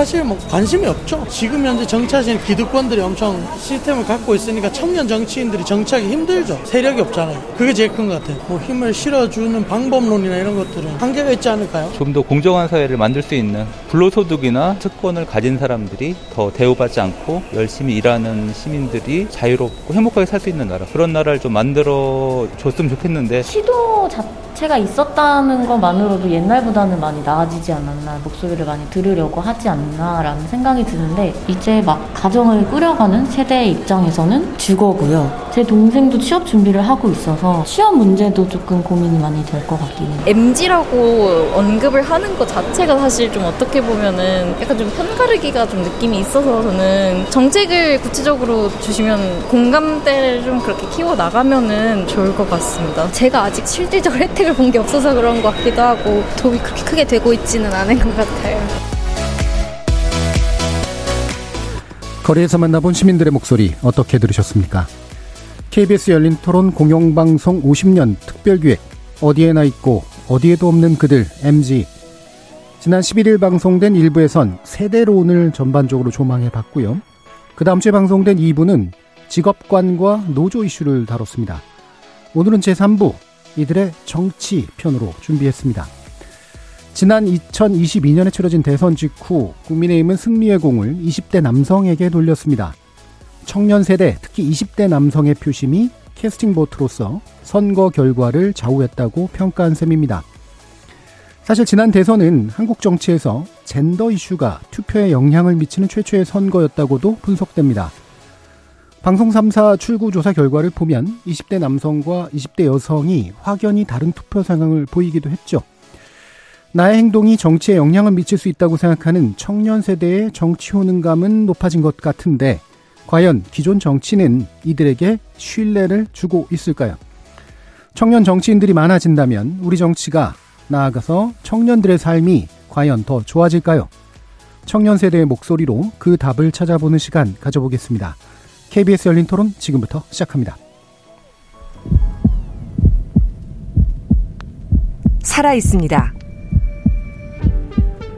사실 뭐 관심이 없죠. 지금 현재 정치하시는 기득권들이 엄청 시스템을 갖고 있으니까 청년 정치인들이 정치하기 힘들죠. 세력이 없잖아요. 그게 제일 큰 것 같아요. 뭐 힘을 실어주는 방법론이나 이런 것들은 한계가 있지 않을까요? 좀 더 공정한 사회를 만들 수 있는 불로소득이나 특권을 가진 사람들이 더 대우받지 않고 열심히 일하는 시민들이 자유롭고 행복하게 살 수 있는 나라 그런 나라를 좀 만들어 줬으면 좋겠는데 시도 자체가 있었다는 것만으로도 옛날보다는 많이 나아지지 않았나 목소리를 많이 들으려고 하지 않나 라는 생각이 드는데 이제 막 가정을 꾸려가는 세대의 입장에서는 주거고요. 제 동생도 취업 준비를 하고 있어서 취업 문제도 조금 고민이 많이 될 것 같긴 해요. MG라고 언급을 하는 것 자체가 사실 좀 어떻게 보면은 약간 좀 편가르기가 좀 느낌이 있어서 저는 정책을 구체적으로 주시면 공감대를 좀 그렇게 키워 나가면은 좋을 것 같습니다. 제가 아직 실질적으로 혜택을 본 게 없어서 그런 것 같기도 하고 도움이 그렇게 크게 되고 있지는 않은 것 같아요. 거리에서 만나본 시민들의 목소리 어떻게 들으셨습니까? KBS 열린 토론 공영방송 50년 특별기획 어디에나 있고 어디에도 없는 그들 MG 지난 11일 방송된 1부에선 세대론을 전반적으로 조망해 봤고요. 그 다음 주에 방송된 2부는 직업관과 노조 이슈를 다뤘습니다. 오늘은 제3부 이들의 정치 편으로 준비했습니다. 지난 2022년에 치러진 대선 직후 국민의힘은 승리의 공을 20대 남성에게 돌렸습니다. 청년 세대, 특히 20대 남성의 표심이 캐스팅 보트로서 선거 결과를 좌우했다고 평가한 셈입니다. 사실 지난 대선은 한국 정치에서 젠더 이슈가 투표에 영향을 미치는 최초의 선거였다고도 분석됩니다. 방송 3사 출구조사 결과를 보면 20대 남성과 20대 여성이 확연히 다른 투표 상황을 보이기도 했죠. 나의 행동이 정치에 영향을 미칠 수 있다고 생각하는 청년 세대의 정치 효능감은 높아진 것 같은데 과연 기존 정치는 이들에게 신뢰를 주고 있을까요? 청년 정치인들이 많아진다면 우리 정치가 나아가서 청년들의 삶이 과연 더 좋아질까요? 청년 세대의 목소리로 그 답을 찾아보는 시간 가져보겠습니다. KBS 열린 토론 지금부터 시작합니다. 살아 있습니다.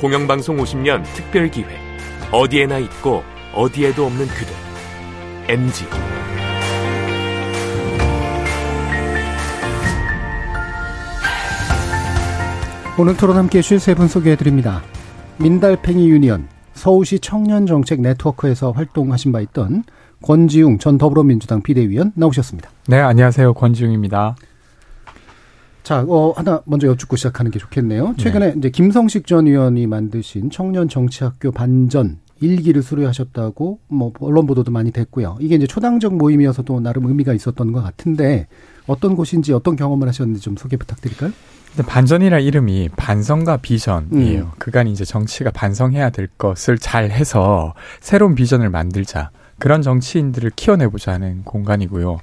공영방송 50년 특별기획. 어디에나 있고 어디에도 없는 그들. MG. 오늘 토론 함께 해주실 세 분 소개해드립니다. 민달팽이 유니언, 서울시 청년정책 네트워크에서 활동하신 바 있던 권지웅 전 더불어민주당 비대위원 나오셨습니다. 네, 안녕하세요. 권지웅입니다. 자, 어, 하나 먼저 여쭙고 시작하는 게 좋겠네요. 최근에 네. 이제 김성식 전 의원이 만드신 청년 정치학교 반전 일기를 수료하셨다고 뭐 언론 보도도 많이 됐고요. 이게 이제 초당적 모임이어서도 나름 의미가 있었던 것 같은데 어떤 곳인지 어떤 경험을 하셨는지 좀 소개 부탁드릴까요? 반전이라 이름이 반성과 비전이에요. 음. 그간 이제 정치가 반성해야 될 것을 잘 해서 새로운 비전을 만들자. 그런 정치인들을 키워내보자는 공간이고요.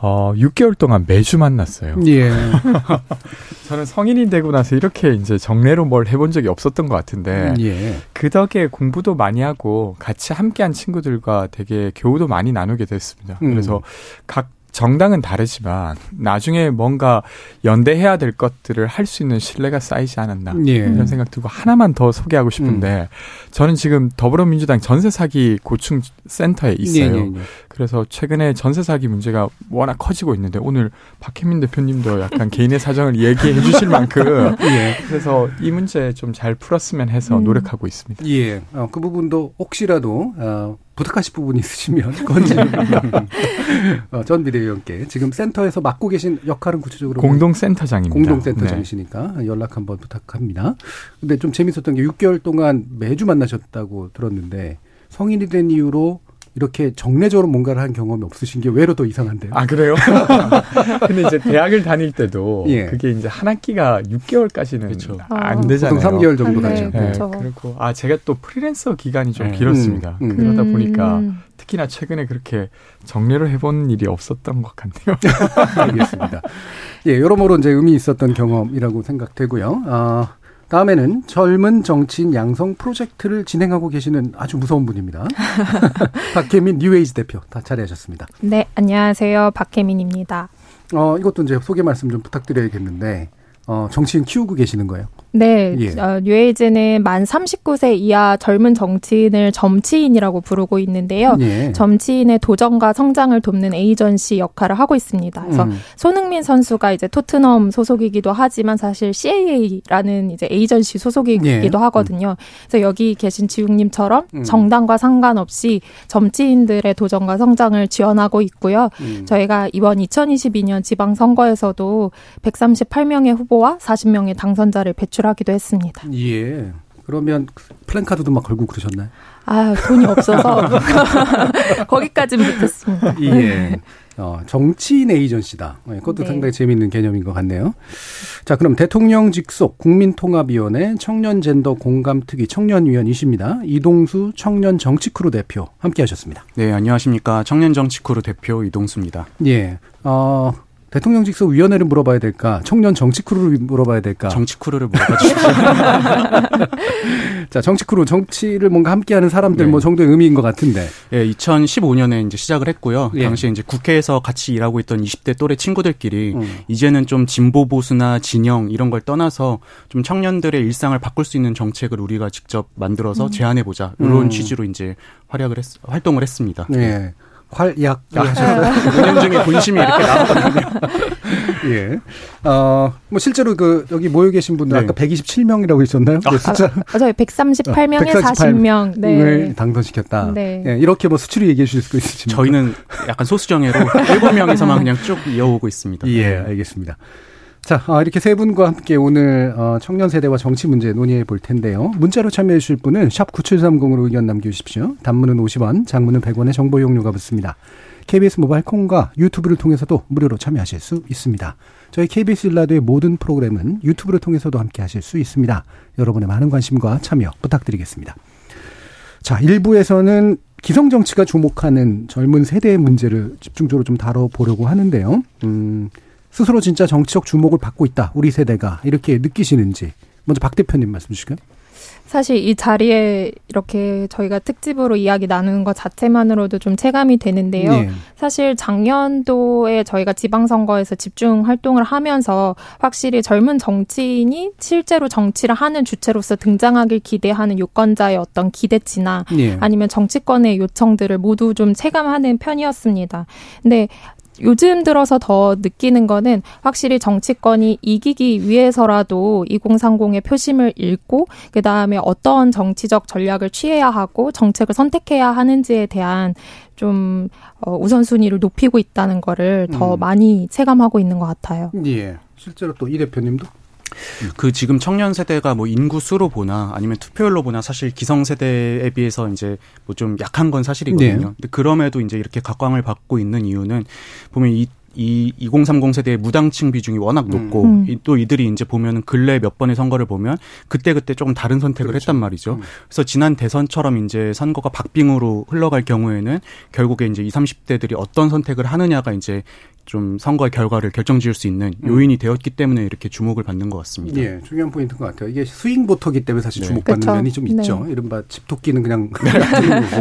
어, 6개월 동안 매주 만났어요. 예. 저는 성인이 되고 나서 이렇게 이제 정례로 뭘 해본 적이 없었던 것 같은데, 예. 그 덕에 공부도 많이 하고 같이 함께한 친구들과 되게 교우도 많이 나누게 됐습니다. 음. 그래서 각 정당은 다르지만 나중에 뭔가 연대해야 될 것들을 할 수 있는 신뢰가 쌓이지 않았나 예. 이런 생각 들고 하나만 더 소개하고 싶은데 음. 저는 지금 더불어민주당 전세 사기 고충 센터에 있어요. 예, 예, 그래서 최근에 전세 사기 문제가 워낙 커지고 있는데 오늘 박혜민 대표님도 약간 개인의 사정을 얘기해 주실 만큼 예. 그래서 이 문제 좀 잘 풀었으면 해서 음. 노력하고 있습니다. 예, 어, 그 부분도 혹시라도 어, 부탁하실 부분이 있으시면 건지 어, 전 비대위원께 지금 센터에서 맡고 계신 역할은 구체적으로 공동센터장입니다. 공동센터장이시니까 네. 연락 한번 부탁합니다. 근데 좀 재밌었던 게 6개월 동안 매주 만나셨다고 들었는데 성인이 된 이후로 이렇게 정례적으로 뭔가를 한 경험이 없으신 게 외로 더 이상한데요. 아 그래요? 근데 이제 대학을 다닐 때도 예. 그게 이제 한 학기가 6개월까지는 그렇죠. 안 되잖아요. 보통 3개월 정도 아, 네, 가죠. 네, 그렇죠. 그리고 아 제가 또 프리랜서 기간이 좀 네. 길었습니다. 음, 음. 그러다 보니까 음. 특히나 최근에 그렇게 정례를 해본 일이 없었던 것 같네요. 알겠습니다. 예, 여러모로 이제 의미 있었던 경험이라고 생각되고요. 아, 다음에는 젊은 정치인 양성 프로젝트를 진행하고 계시는 아주 무서운 분입니다. 박혜민 뉴에이지 대표 다 차례하셨습니다. 네, 안녕하세요. 박혜민입니다. 어, 이것도 이제 소개 말씀 좀 부탁드려야겠는데, 어, 정치인 키우고 계시는 거예요? 네, 예. 어, 뉴에이즈는 만 39세 이하 젊은 정치인을 점치인이라고 부르고 있는데요. 예. 점치인의 도전과 성장을 돕는 에이전시 역할을 하고 있습니다. 그래서 음. 손흥민 선수가 이제 토트넘 소속이기도 하지만 사실 CAA라는 이제 에이전시 소속이기도 예. 하거든요. 그래서 여기 계신 지웅님처럼 음. 정당과 상관없이 점치인들의 도전과 성장을 지원하고 있고요. 음. 저희가 이번 2022년 지방선거에서도 138명의 후보와 40명의 당선자를 배출 제출하기도 했습니다. 예. 그러면 플랜카드도 막 걸고 그러셨나요? 아, 돈이 없어서 거기까지는 못했습니다. 예. 어, 정치인 에이전시다. 예, 그것도 네. 상당히 재미있는 개념인 것 같네요. 자, 그럼 대통령 직속 국민통합위원회 청년 젠더 공감특위 청년위원이십니다. 이동수 청년 정치크루 대표 함께 하셨습니다. 네, 안녕하십니까. 청년 정치크루 대표 이동수입니다. 예. 어, 대통령 직속 위원회를 물어봐야 될까? 청년 정치 크루를 물어봐야 될까? 정치 크루를 물어봐 주십시오. 자, 정치 크루, 정치를 뭔가 함께하는 사람들 네. 뭐 정도의 의미인 것 같은데. 예, 2015년에 이제 시작을 했고요. 예. 당시에 이제 국회에서 같이 일하고 있던 20대 또래 친구들끼리 음. 이제는 좀 진보 보수나 진영 이런 걸 떠나서 좀 청년들의 일상을 바꿀 수 있는 정책을 우리가 직접 만들어서 음. 제안해 보자. 이런 음. 취지로 이제 활약을 했, 활동을 했습니다. 네. 활약 하셨어요. 운영 중에 본심이 이렇게 나오거든요. 예. 어, 뭐 실제로 그 여기 모여 계신 분들 네. 아까 127명이라고 있었나요? 아, 숫자. 아, 저희 138명에 40명. 네. 당선시켰다. 네. 예, 이렇게 뭐 수치로 얘기해 주실 수 있으십니까? 저희는 약간 소수정예로 7명에서만 그냥 쭉 이어오고 있습니다. 예, 알겠습니다. 자, 어, 이렇게 세 분과 함께 오늘 어, 청년 세대와 정치 문제 논의해 볼 텐데요. 문자로 참여해 주실 분은 샵 9730으로 의견 남겨주십시오. 단문은 50원, 장문은 100원의 정보 용료가 붙습니다. KBS 모바일 콩과 유튜브를 통해서도 무료로 참여하실 수 있습니다. 저희 KBS 일라드의 모든 프로그램은 유튜브를 통해서도 함께 하실 수 있습니다. 여러분의 많은 관심과 참여 부탁드리겠습니다. 자, 1부에서는 기성 정치가 주목하는 젊은 세대의 문제를 집중적으로 좀 다뤄보려고 하는데요. 음, 스스로 진짜 정치적 주목을 받고 있다. 우리 세대가 이렇게 느끼시는지 먼저 박 대표님 말씀 주실까요? 사실 이 자리에 이렇게 저희가 특집으로 이야기 나누는 것 자체만으로도 좀 체감이 되는데요. 네. 사실 작년도에 저희가 지방선거에서 집중 활동을 하면서 확실히 젊은 정치인이 실제로 정치를 하는 주체로서 등장하길 기대하는 유권자의 어떤 기대치나 네. 아니면 정치권의 요청들을 모두 좀 체감하는 편이었습니다. 근데 요즘 들어서 더 느끼는 거는 확실히 정치권이 이기기 위해서라도 2030의 표심을 읽고 그 다음에 어떤 정치적 전략을 취해야 하고 정책을 선택해야 하는지에 대한 좀 어, 우선순위를 높이고 있다는 거를 더 음. 많이 체감하고 있는 것 같아요. 예. 실제로 또 이 대표님도 그 지금 청년 세대가 뭐 인구 수로 보나 아니면 투표율로 보나 사실 기성 세대에 비해서 이제 뭐 좀 약한 건 사실이거든요. 네. 근데 그럼에도 이제 이렇게 각광을 받고 있는 이유는 보면 이 이 2030 세대의 무당층 비중이 워낙 높고 음. 이, 또 이들이 이제 보면은 근래 몇 번의 선거를 보면 그때 그때 조금 다른 선택을 그렇죠. 했단 말이죠. 음. 그래서 지난 대선처럼 이제 선거가 박빙으로 흘러갈 경우에는 결국에 이제 20, 30대들이 어떤 선택을 하느냐가 이제 좀 선거의 결과를 결정지을 수 있는 음. 요인이 음. 되었기 때문에 이렇게 주목을 받는 것 같습니다. 예, 중요한 포인트인 것 같아요. 이게 스윙 보터기 때문에 사실 네. 주목받는 그렇죠. 면이 좀 네. 있죠. 이른바 집토끼는 그냥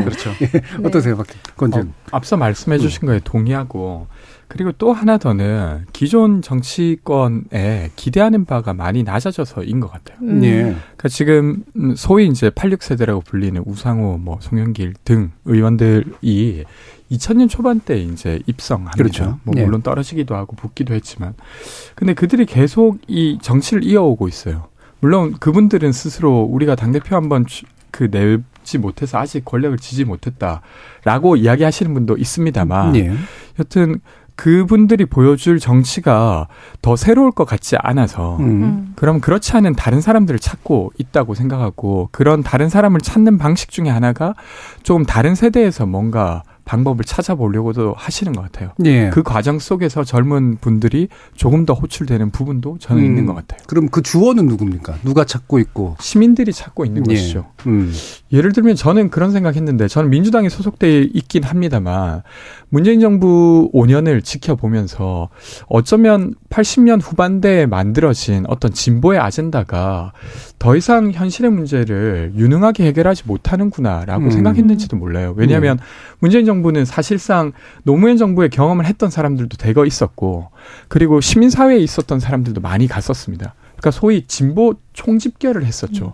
그렇죠. 예, 네. 어떠세요, 박 건진? 어, 앞서 말씀해 주신 음. 거에 동의하고 그리고 또 하나 더는 기존 정치권에 기대하는 바가 많이 낮아져서인 것 같아요. 음. 예. 그러니까 지금 소위 이제 86세대라고 불리는 우상호, 뭐 송영길 등 의원들이 2000년 초반 때 이제 입성합니다. 그렇죠. 뭐 네. 물론 떨어지기도 하고 붙기도 했지만 근데 그들이 계속 이 정치를 이어오고 있어요. 물론 그분들은 스스로 우리가 당 대표 한번 그 내지 못해서 아직 권력을 지지 못했다라고 이야기하시는 분도 있습니다만 네. 여튼 그분들이 보여줄 정치가 더 새로울 것 같지 않아서 음. 그럼 그렇지 않은 다른 사람들을 찾고 있다고 생각하고 그런 다른 사람을 찾는 방식 중에 하나가 좀 다른 세대에서 뭔가 방법을 찾아보려고도 하시는 것 같아요. 예. 그 과정 속에서 젊은 분들이 조금 더 호출되는 부분도 저는 음. 있는 것 같아요. 그럼 그 주어는 누굽니까? 누가 찾고 있고? 시민들이 찾고 있는 예. 것이죠. 음. 예를 들면 저는 그런 생각했는데 저는 민주당에 소속돼 있긴 합니다만 문재인 정부 5년을 지켜보면서 어쩌면 80년 후반대에 만들어진 어떤 진보의 아젠다가 더 이상 현실의 문제를 유능하게 해결하지 못하는구나라고 음. 생각했는지도 몰라요. 왜냐하면 네. 문재인 정부는 사실상 노무현 정부의 경험을 했던 사람들도 대거 있었고 그리고 시민사회에 있었던 사람들도 많이 갔었습니다. 그러니까 소위 진보 총집결을 했었죠.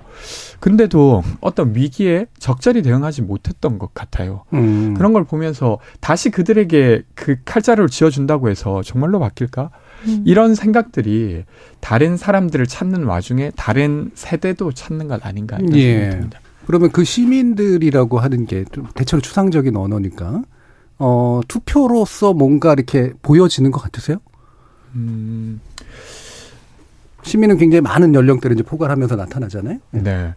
근데도 어떤 위기에 적절히 대응하지 못했던 것 같아요. 음. 그런 걸 보면서 다시 그들에게 그 칼자루를 쥐어준다고 해서 정말로 바뀔까? 음. 이런 생각들이 다른 사람들을 찾는 와중에 다른 세대도 찾는 것 아닌가 이런 예. 생각이 듭니다. 그러면 그 시민들이라고 하는 게 대체로 추상적인 언어니까 어 투표로서 뭔가 이렇게 보여지는 것 같으세요? 음. 시민은 굉장히 많은 연령대를 이제 포괄하면서 나타나잖아요. 네. 네.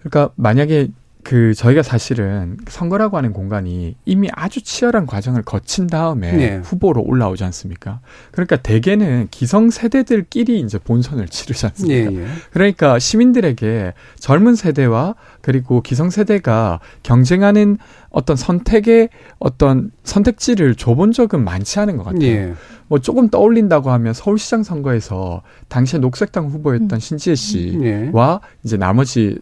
그러니까 만약에 그 저희가 사실은 선거라고 하는 공간이 이미 아주 치열한 과정을 거친 다음에 네. 후보로 올라오지 않습니까? 그러니까 대개는 기성 세대들끼리 이제 본선을 치르지 않습니까? 네, 네. 그러니까 시민들에게 젊은 세대와 그리고 기성 세대가 경쟁하는 어떤 선택의 어떤 선택지를 줘본 적은 많지 않은 것 같아요. 네. 뭐 조금 떠올린다고 하면 서울시장 선거에서 당시에 녹색당 후보였던 음. 신지혜 씨와 네. 이제 나머지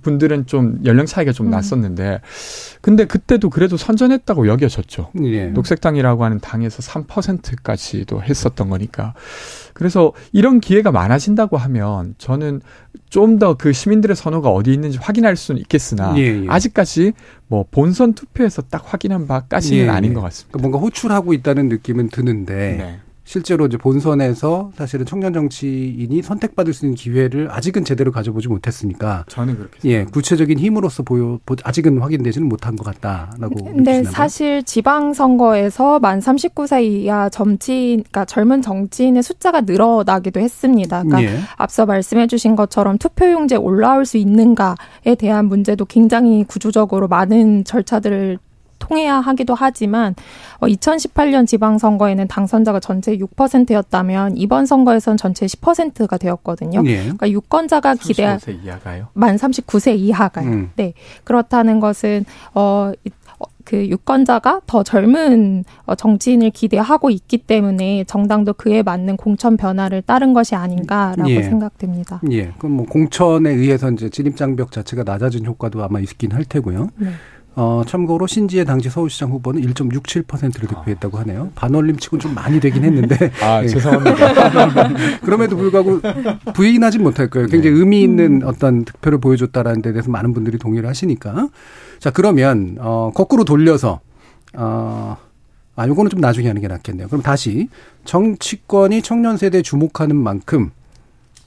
분들은 좀 연령 차이가 좀 음. 났었는데 근데 그때도 그래도 선전했다고 여겨졌죠. 예. 녹색당이라고 하는 당에서 3%까지도 했었던 거니까. 그래서 이런 기회가 많아진다고 하면 저는 좀 더 그 시민들의 선호가 어디 있는지 확인할 수는 있겠으나 예, 예. 아직까지 뭐 본선 투표에서 딱 확인한 바까지는 예, 아닌 예. 것 같습니다. 그러니까 뭔가 호출하고 있다는 느낌은 드는데 네. 실제로 이제 본선에서 사실은 청년 정치인이 선택받을 수 있는 기회를 아직은 제대로 가져보지 못했으니까 저는 그렇게 예 구체적인 힘으로서 보여 아직은 확인되지는 못한 것 같다라고. 근데 사실 지방 선거에서 만 39세 이하 정치인, 그러니까 젊은 정치인의 숫자가 늘어나기도 했습니다. 그러니까 예. 앞서 말씀해주신 것처럼 투표용지에 올라올 수 있는가에 대한 문제도 굉장히 구조적으로 많은 절차들을 통해야 하기도 하지만 어, 2018년 지방선거에는 당선자가 전체 6%였다면 이번 선거에선 전체 10%가 되었거든요. 네. 그러니까 유권자가 기대한 만 39세 이하가요. 음. 네. 그렇다는 것은 어, 어그 유권자가 더 젊은 어, 정치인을 기대하고 있기 때문에 정당도 그에 맞는 공천 변화를 따른 것이 아닌가라고 예. 생각됩니다. 예. 그럼 뭐 공천에 의해서 이제 진입 장벽 자체가 낮아진 효과도 아마 있긴 할 테고요. 네. 어, 참고로 신지의 당시 서울시장 후보는 1.67%를 득표했다고 하네요. 반올림 치고는 좀 많이 되긴 했는데. 아, 예. 죄송합니다. 그럼에도 불구하고 부인하진 못할 거예요. 굉장히 네. 의미 있는 어떤 득표를 보여줬다라는 데 대해서 많은 분들이 동의를 하시니까. 자, 그러면, 어, 거꾸로 돌려서, 어, 아, 요거는 좀 나중에 하는 게 낫겠네요. 그럼 다시 정치권이 청년 세대에 주목하는 만큼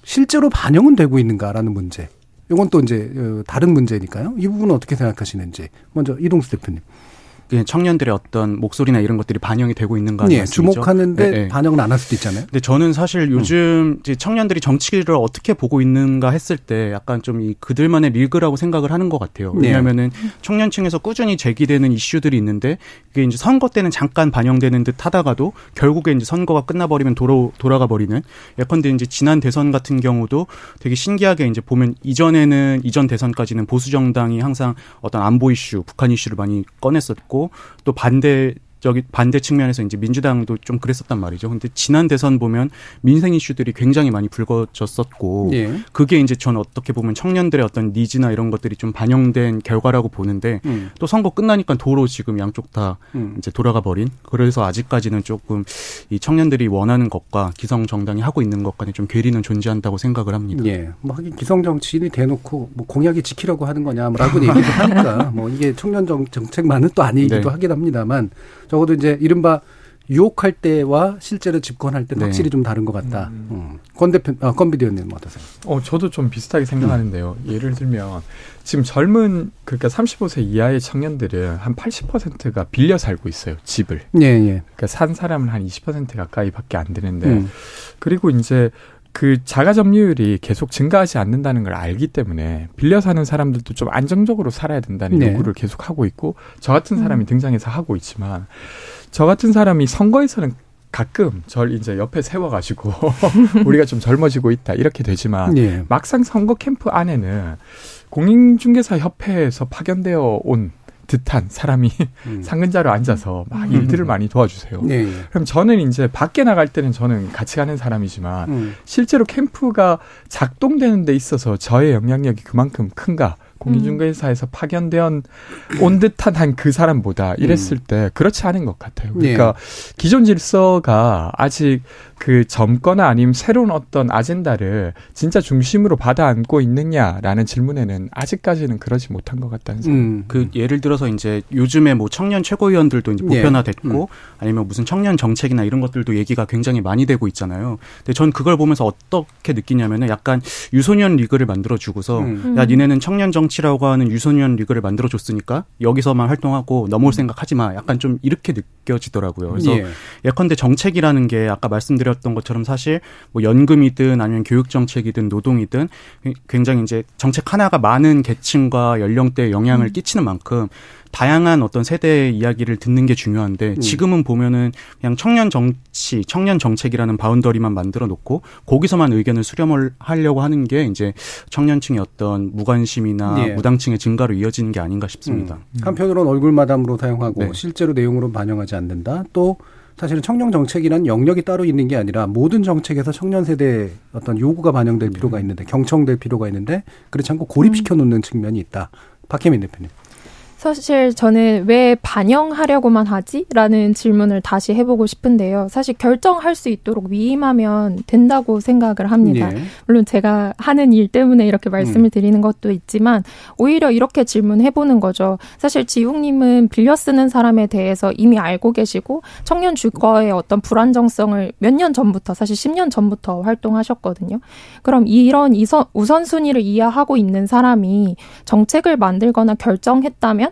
실제로 반영은 되고 있는가라는 문제. 이건 또 이제 어, 다른 문제니까요. 이 부분은 어떻게 생각하시는지 먼저 이동수 대표님. 청년들의 어떤 목소리나 이런 것들이 반영이 되고 있는가 네, 주목하는데 네, 네. 반영은 안할 수도 있잖아요. 근데 저는 사실 요즘 음. 이제 청년들이 정치를 어떻게 보고 있는가 했을 때 약간 좀 이 그들만의 리그라고 생각을 하는 것 같아요. 네. 왜냐하면은 청년층에서 꾸준히 제기되는 이슈들이 있는데 그게 이제 선거 때는 잠깐 반영되는 듯 하다가도 결국에 이제 선거가 끝나버리면 돌아 돌아가 버리는 예컨대 이제 지난 대선 같은 경우도 되게 신기하게 이제 보면 이전에는 이전 대선까지는 보수 정당이 항상 어떤 안보 이슈, 북한 이슈를 많이 꺼냈었고 또 반대 저기 반대 측면에서 이제 민주당도 좀 그랬었단 말이죠. 근데 지난 대선 보면 민생 이슈들이 굉장히 많이 불거졌었고 예. 그게 이제 저는 어떻게 보면 청년들의 어떤 니즈나 이런 것들이 좀 반영된 결과라고 보는데 음. 또 선거 끝나니까 도로 지금 양쪽 다 음. 이제 돌아가 버린 그래서 아직까지는 조금 이 청년들이 원하는 것과 기성 정당이 하고 있는 것 간에 좀 괴리는 존재한다고 생각을 합니다. 예. 뭐 하긴 기성 정치인이 대놓고 뭐 공약이 지키려고 하는 거냐라고 얘기도 하니까 뭐 이게 청년 정, 정책만은 또 아니기도 네. 하긴 합니다만 적어도 이제 이른바 유혹할 때와 실제로 집권할 때는 네. 확실히 좀 다른 것 같다. 음. 음. 권 대표, 아, 권 비디오님 어떠세요? 어, 저도 좀 비슷하게 생각하는데요. 음. 예를 들면 지금 젊은 그러니까 35세 이하의 청년들은 한 80%가 빌려 살고 있어요. 집을. 예, 예. 그러니까 산 사람은 한 20% 가까이밖에 안 되는데 음. 그리고 이제 그 자가 점유율이 계속 증가하지 않는다는 걸 알기 때문에 빌려 사는 사람들도 좀 안정적으로 살아야 된다는 네. 요구를 계속 하고 있고 저 같은 사람이 음. 등장해서 하고 있지만 저 같은 사람이 선거에서는 가끔 절 이제 옆에 세워가지고 우리가 좀 젊어지고 있다 이렇게 되지만 네. 막상 선거 캠프 안에는 공인중개사 협회에서 파견되어 온 듯한 사람이 음. 상근자로 앉아서 막 음. 일들을 많이 도와주세요. 네. 그럼 저는 이제 밖에 나갈 때는 저는 같이 가는 사람이지만 음. 실제로 캠프가 작동되는 데 있어서 저의 영향력이 그만큼 큰가 공인중개사에서 파견되어 온 듯한 한 그 사람보다 이랬을 음. 때 그렇지 않은 것 같아요. 그러니까 네. 기존 질서가 아직 그 젊거나 아니면 새로운 어떤 아젠다를 진짜 중심으로 받아 안고 있느냐라는 질문에는 아직까지는 그러지 못한 것 같다는 생각. 음. 그 예를 들어서 이제 요즘에 뭐 청년 최고위원들도 이제 보편화됐고 네. 음. 아니면 무슨 청년 정책이나 이런 것들도 얘기가 굉장히 많이 되고 있잖아요. 근데 전 그걸 보면서 어떻게 느끼냐면은 약간 유소년 리그를 만들어 주고서 음. 야 니네는 청년 정치라고 하는 유소년 리그를 만들어 줬으니까 여기서만 활동하고 넘어올 생각 하지 마. 약간 좀 이렇게 느껴지더라고요. 그래서 예. 예컨대 정책이라는 게 아까 말씀드렸 드렸던 것처럼 사실 뭐 연금이든 아니면 교육 정책이든 노동이든 굉장히 이제 정책 하나가 많은 계층과 연령대에 영향을 음. 끼치는 만큼 다양한 어떤 세대의 이야기를 듣는 게 중요한데 음. 지금은 보면은 그냥 청년 정치, 청년 정책이라는 boundary만 만들어 놓고 거기서만 의견을 수렴을 하려고 하는 게 이제 청년층의 어떤 무관심이나 네. 무당층의 증가로 이어지는 게 아닌가 싶습니다. 음. 한편으로는 얼굴 마담으로 사용하고 네. 실제로 내용으로 반영하지 않는다. 또 사실은 청년 정책이란 영역이 따로 있는 게 아니라 모든 정책에서 청년 세대의 어떤 요구가 반영될 필요가 있는데 경청될 필요가 있는데 그렇지 않고 고립시켜 놓는 측면이 있다. 박혜민 대표님. 사실 저는 왜 반영하려고만 하지? 라는 질문을 다시 해보고 싶은데요. 사실 결정할 수 있도록 위임하면 된다고 생각을 합니다. 예. 물론 제가 하는 일 때문에 이렇게 말씀을 음. 드리는 것도 있지만 오히려 이렇게 질문해보는 거죠. 사실 지웅님은 빌려 쓰는 사람에 대해서 이미 알고 계시고 청년 주거의 어떤 불안정성을 몇 년 전부터 사실 10년 전부터 활동하셨거든요. 그럼 이런 우선순위를 이해하고 있는 사람이 정책을 만들거나 결정했다면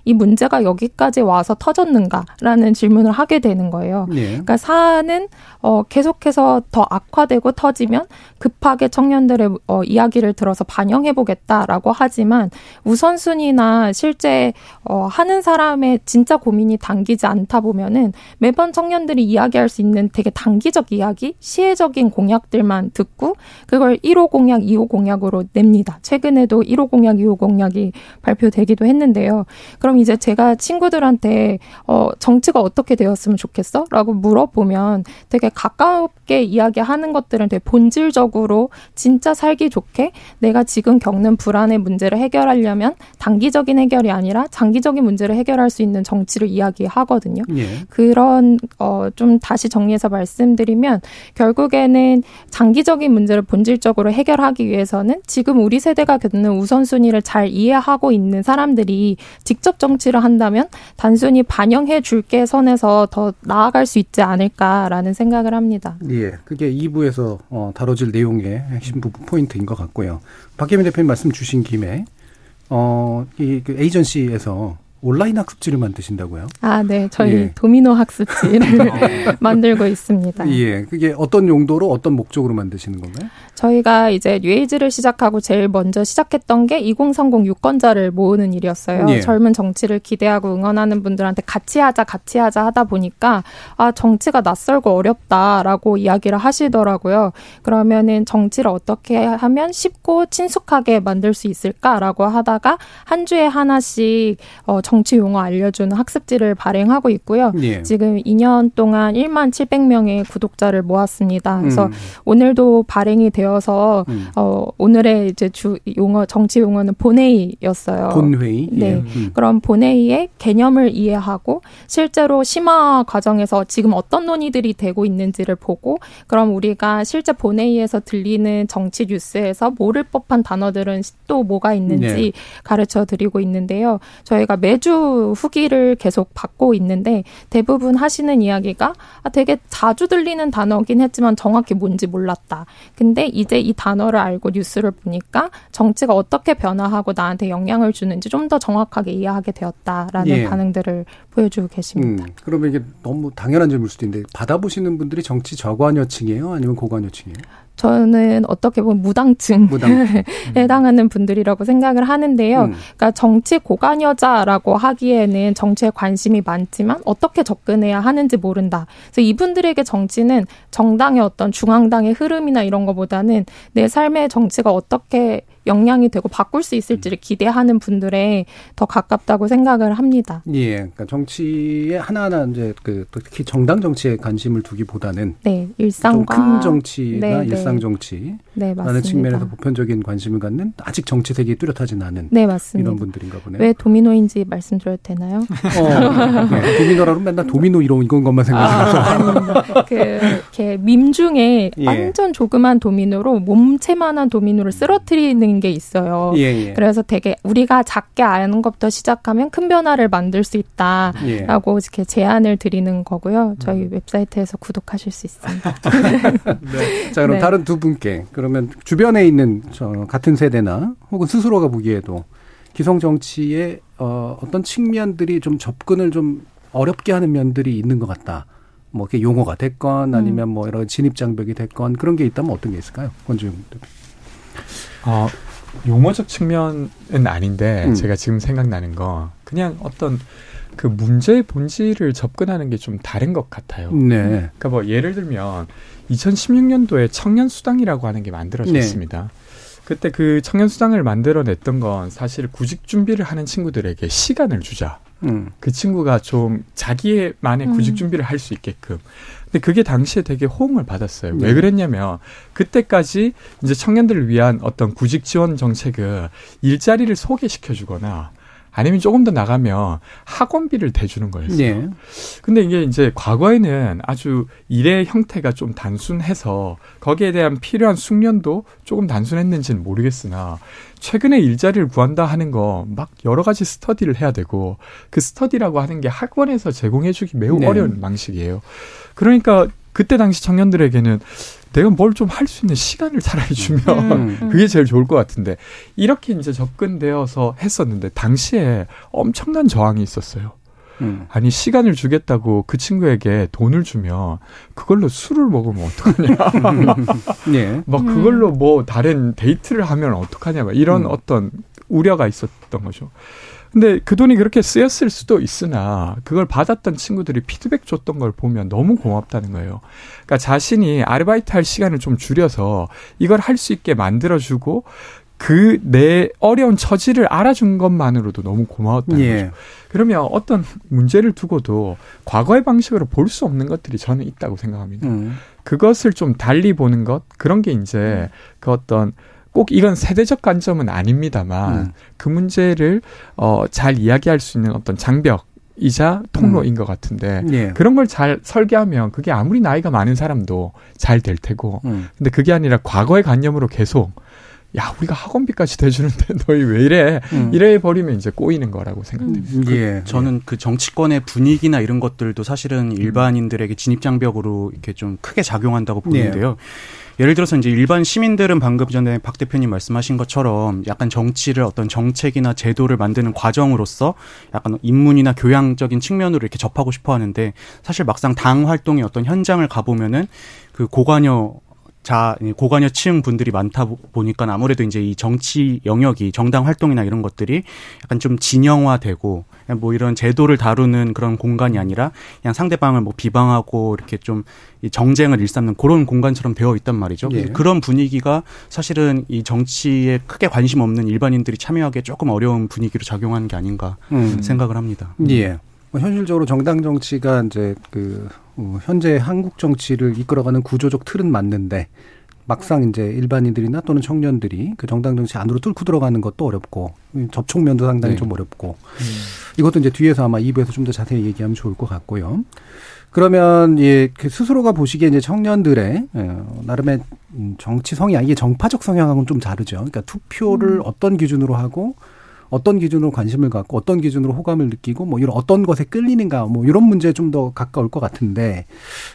이 문제가 여기까지 와서 터졌는가라는 질문을 하게 되는 거예요. 네. 그러니까 사안은 어, 계속해서 더 악화되고 터지면 급하게 청년들의 어, 이야기를 들어서 반영해 보겠다라고 하지만 우선순위나 실제 어, 하는 사람의 진짜 고민이 당기지 않다 보면은 매번 청년들이 이야기할 수 있는 되게 단기적 이야기, 시혜적인 공약들만 듣고 그걸 1호 공약, 2호 공약으로 냅니다. 최근에도 1호 공약, 2호 공약이 발표되기도 했는데요. 그럼 이제 제가 친구들한테 어, 정치가 어떻게 되었으면 좋겠어? 라고 물어보면 되게 가깝게 이야기하는 것들은 되게 본질적으로 진짜 살기 좋게 내가 지금 겪는 불안의 문제를 해결하려면 단기적인 해결이 아니라 장기적인 문제를 해결할 수 있는 정치를 이야기하거든요. 예. 그런 어, 좀 다시 정리해서 말씀드리면 결국에는 장기적인 문제를 본질적으로 해결하기 위해서는 지금 우리 세대가 겪는 우선순위를 잘 이해하고 있는 사람들이 직접 정치를 한다면 단순히 반영해 줄게 선에서 더 나아갈 수 있지 않을까라는 생각을 합니다. 예. 그게 2부에서 어, 다뤄질 내용의 핵심 부분 포인트인 것 같고요. 박혜민 대표님 말씀 주신 김에 어, 이 그 에이전시에서 온라인 학습지를 만드신다고요? 아, 네. 저희 예. 도미노 학습지를 어. 만들고 있습니다. 예. 그게 어떤 용도로 어떤 목적으로 만드시는 건가요? 저희가 이제 뉴에이즈를 시작하고 제일 먼저 시작했던 게 2030 유권자를 모으는 일이었어요. 예. 젊은 정치를 기대하고 응원하는 분들한테 같이 하자, 같이 하자 하다 보니까 아, 정치가 낯설고 어렵다라고 이야기를 하시더라고요. 그러면은 정치를 어떻게 하면 쉽고 친숙하게 만들 수 있을까라고 하다가 한 주에 하나씩 어, 정치 용어 알려주는 학습지를 발행하고 있고요. 예. 지금 2년 동안 1만 700명의 구독자를 모았습니다. 그래서 음. 오늘도 발행이 되어 되어서 음. 어, 오늘의 이제 주 용어 정치 용어는 본회의였어요. 본회의. 네. 예. 음. 그럼 본회의의 개념을 이해하고 실제로 심화 과정에서 지금 어떤 논의들이 되고 있는지를 보고 그럼 우리가 실제 본회의에서 들리는 정치 뉴스에서 모를 법한 단어들은 또 뭐가 있는지 네. 가르쳐 드리고 있는데요. 저희가 매 매주 후기를 계속 받고 있는데 대부분 하시는 이야기가 아, 되게 자주 들리는 단어긴 했지만 정확히 뭔지 몰랐다. 근데 이제 이 단어를 알고 뉴스를 보니까 정치가 어떻게 변화하고 나한테 영향을 주는지 좀 더 정확하게 이해하게 되었다라는 예. 반응들을 보여주고 계십니다. 음, 그러면 이게 너무 당연한 질문일 수도 있는데 받아보시는 분들이 정치 저관여층이에요? 아니면 고관여층이에요? 저는 어떻게 보면 무당층 음. 해당하는 분들이라고 생각을 하는데요. 음. 그러니까 정치 고관여자라고 하기에는 정치에 관심이 많지만 어떻게 접근해야 하는지 모른다. 그래서 이분들에게 정치는 정당의 어떤 중앙당의 흐름이나 이런 것보다는 내 삶의 정치가 어떻게 영향이 되고 바꿀 수 있을지를 기대하는 분들에 더 가깝다고 생각을 합니다. 예, 그러니까 정치에 하나하나 이제 그 특히 정당 정치에 관심을 두기보다는 네, 일상과 큰 정치나 네, 네. 일상 정치 네, 라는 측면에서 보편적인 관심을 갖는 아직 정치색이 뚜렷하진 않은 네, 맞습니다. 이런 분들인가 보네요. 왜 도미노인지 말씀드려도 되나요? 어, 네, 도미노라면 맨날 도미노 이런 이건 것만 생각해서 아, 그 이렇게 밈 중에 예. 완전 조그만 도미노로 몸체만한 도미노를 쓰러뜨리는 있는 게 있어요. 예, 예. 그래서 되게 우리가 작게 아는 것부터 시작하면 큰 변화를 만들 수 있다라고 예. 이렇게 제안을 드리는 거고요. 저희 음. 웹사이트에서 구독하실 수 있습니다. 네. 자 그럼 네. 다른 두 분께 그러면 주변에 있는 저 같은 세대나 혹은 스스로가 보기에도 기성 정치의 어, 어떤 측면들이 좀 접근을 좀 어렵게 하는 면들이 있는 것 같다. 뭐 이렇게 용어가 됐건 아니면 뭐 여러 진입 장벽이 됐건 그런 게 있다면 어떤 게 있을까요, 권주영 대표? 어, 용어적 측면은 아닌데 음. 제가 지금 생각나는 거 그냥 어떤 그 문제의 본질을 접근하는 게 좀 다른 것 같아요. 네. 그러니까 뭐 예를 들면 2016년도에 청년 수당이라고 하는 게 만들어졌습니다. 네. 그때 그 청년 수당을 만들어냈던 건 사실 구직 준비를 하는 친구들에게 시간을 주자. 음. 그 친구가 좀 자기만의 음. 구직 준비를 할 수 있게끔. 근데 그게 당시에 되게 호응을 받았어요. 네. 왜 그랬냐면 그때까지 이제 청년들을 위한 어떤 구직 지원 정책을 일자리를 소개시켜 주거나 아니면 조금 더 나가면 학원비를 대주는 거였어요. 네. 근데 이게 이제 과거에는 아주 일의 형태가 좀 단순해서 거기에 대한 필요한 숙련도 조금 단순했는지는 모르겠으나 최근에 일자리를 구한다 하는 거 막 여러 가지 스터디를 해야 되고 그 스터디라고 하는 게 학원에서 제공해주기 매우 네. 어려운 방식이에요. 그러니까 그때 당시 청년들에게는 내가 뭘 좀 할 수 있는 시간을 차라리 주면 음, 음. 그게 제일 좋을 것 같은데 이렇게 이제 접근되어서 했었는데 당시에 엄청난 저항이 있었어요. 음. 아니 시간을 주겠다고 그 친구에게 돈을 주면 그걸로 술을 먹으면 어떡하냐. 네. 막 그걸로 뭐 다른 데이트를 하면 어떡하냐. 막 이런 음. 어떤 우려가 있었던 거죠. 근데 그 돈이 그렇게 쓰였을 수도 있으나 그걸 받았던 친구들이 피드백 줬던 걸 보면 너무 고맙다는 거예요. 그러니까 자신이 아르바이트 할 시간을 좀 줄여서 이걸 할 수 있게 만들어주고 그 내 어려운 처지를 알아준 것만으로도 너무 고마웠다는 예. 거죠. 그러면 어떤 문제를 두고도 과거의 방식으로 볼 수 없는 것들이 저는 있다고 생각합니다. 음. 그것을 좀 달리 보는 것 그런 게 이제 음. 그 어떤 꼭 이건 세대적 관점은 아닙니다만 음. 그 문제를 어, 잘 이야기할 수 있는 어떤 장벽 이자 통로인 음. 것 같은데 예. 그런 걸 잘 설계하면 그게 아무리 나이가 많은 사람도 잘 될 테고 음. 근데 그게 아니라 과거의 관념으로 계속 야 우리가 학원비까지 대주는데 너희 왜 이래 음. 이래 버리면 이제 꼬이는 거라고 생각됩니다. 음. 예. 그, 저는 그 정치권의 분위기나 이런 것들도 사실은 일반인들에게 진입 장벽으로 이렇게 좀 크게 작용한다고 보는데요. 예. 예를 들어서 이제 일반 시민들은 방금 전에 박 대표님 말씀하신 것처럼 약간 정치를 어떤 정책이나 제도를 만드는 과정으로서 약간 입문이나 교양적인 측면으로 이렇게 접하고 싶어 하는데 사실 막상 당 활동의 어떤 현장을 가보면은 그 고관여 자 고관여층 분들이 많다 보니까 아무래도 이제 이 정치 영역이 정당 활동이나 이런 것들이 약간 좀 진영화되고 뭐 이런 제도를 다루는 그런 공간이 아니라 그냥 상대방을 뭐 비방하고 이렇게 좀 정쟁을 일삼는 그런 공간처럼 되어 있단 말이죠. 예. 그런 분위기가 사실은 이 정치에 크게 관심 없는 일반인들이 참여하기 조금 어려운 분위기로 작용하는 게 아닌가 음. 생각을 합니다. 예. 뭐 현실적으로 정당 정치가 이제 그 어, 현재 한국 정치를 이끌어가는 구조적 틀은 맞는데 막상 이제 일반인들이나 또는 청년들이 그 정당 정치 안으로 뚫고 들어가는 것도 어렵고 접촉면도 상당히 네. 좀 어렵고 음. 이것도 이제 뒤에서 아마 2부에서 좀 더 자세히 얘기하면 좋을 것 같고요. 그러면 예, 그 스스로가 보시기에 이제 청년들의 어, 나름의 정치 성향 이게 정파적 성향하고는 좀 다르죠. 그러니까 투표를 음. 어떤 기준으로 하고 어떤 기준으로 관심을 갖고 어떤 기준으로 호감을 느끼고 뭐 이런 어떤 것에 끌리는가 뭐 이런 문제에 좀 더 가까울 것 같은데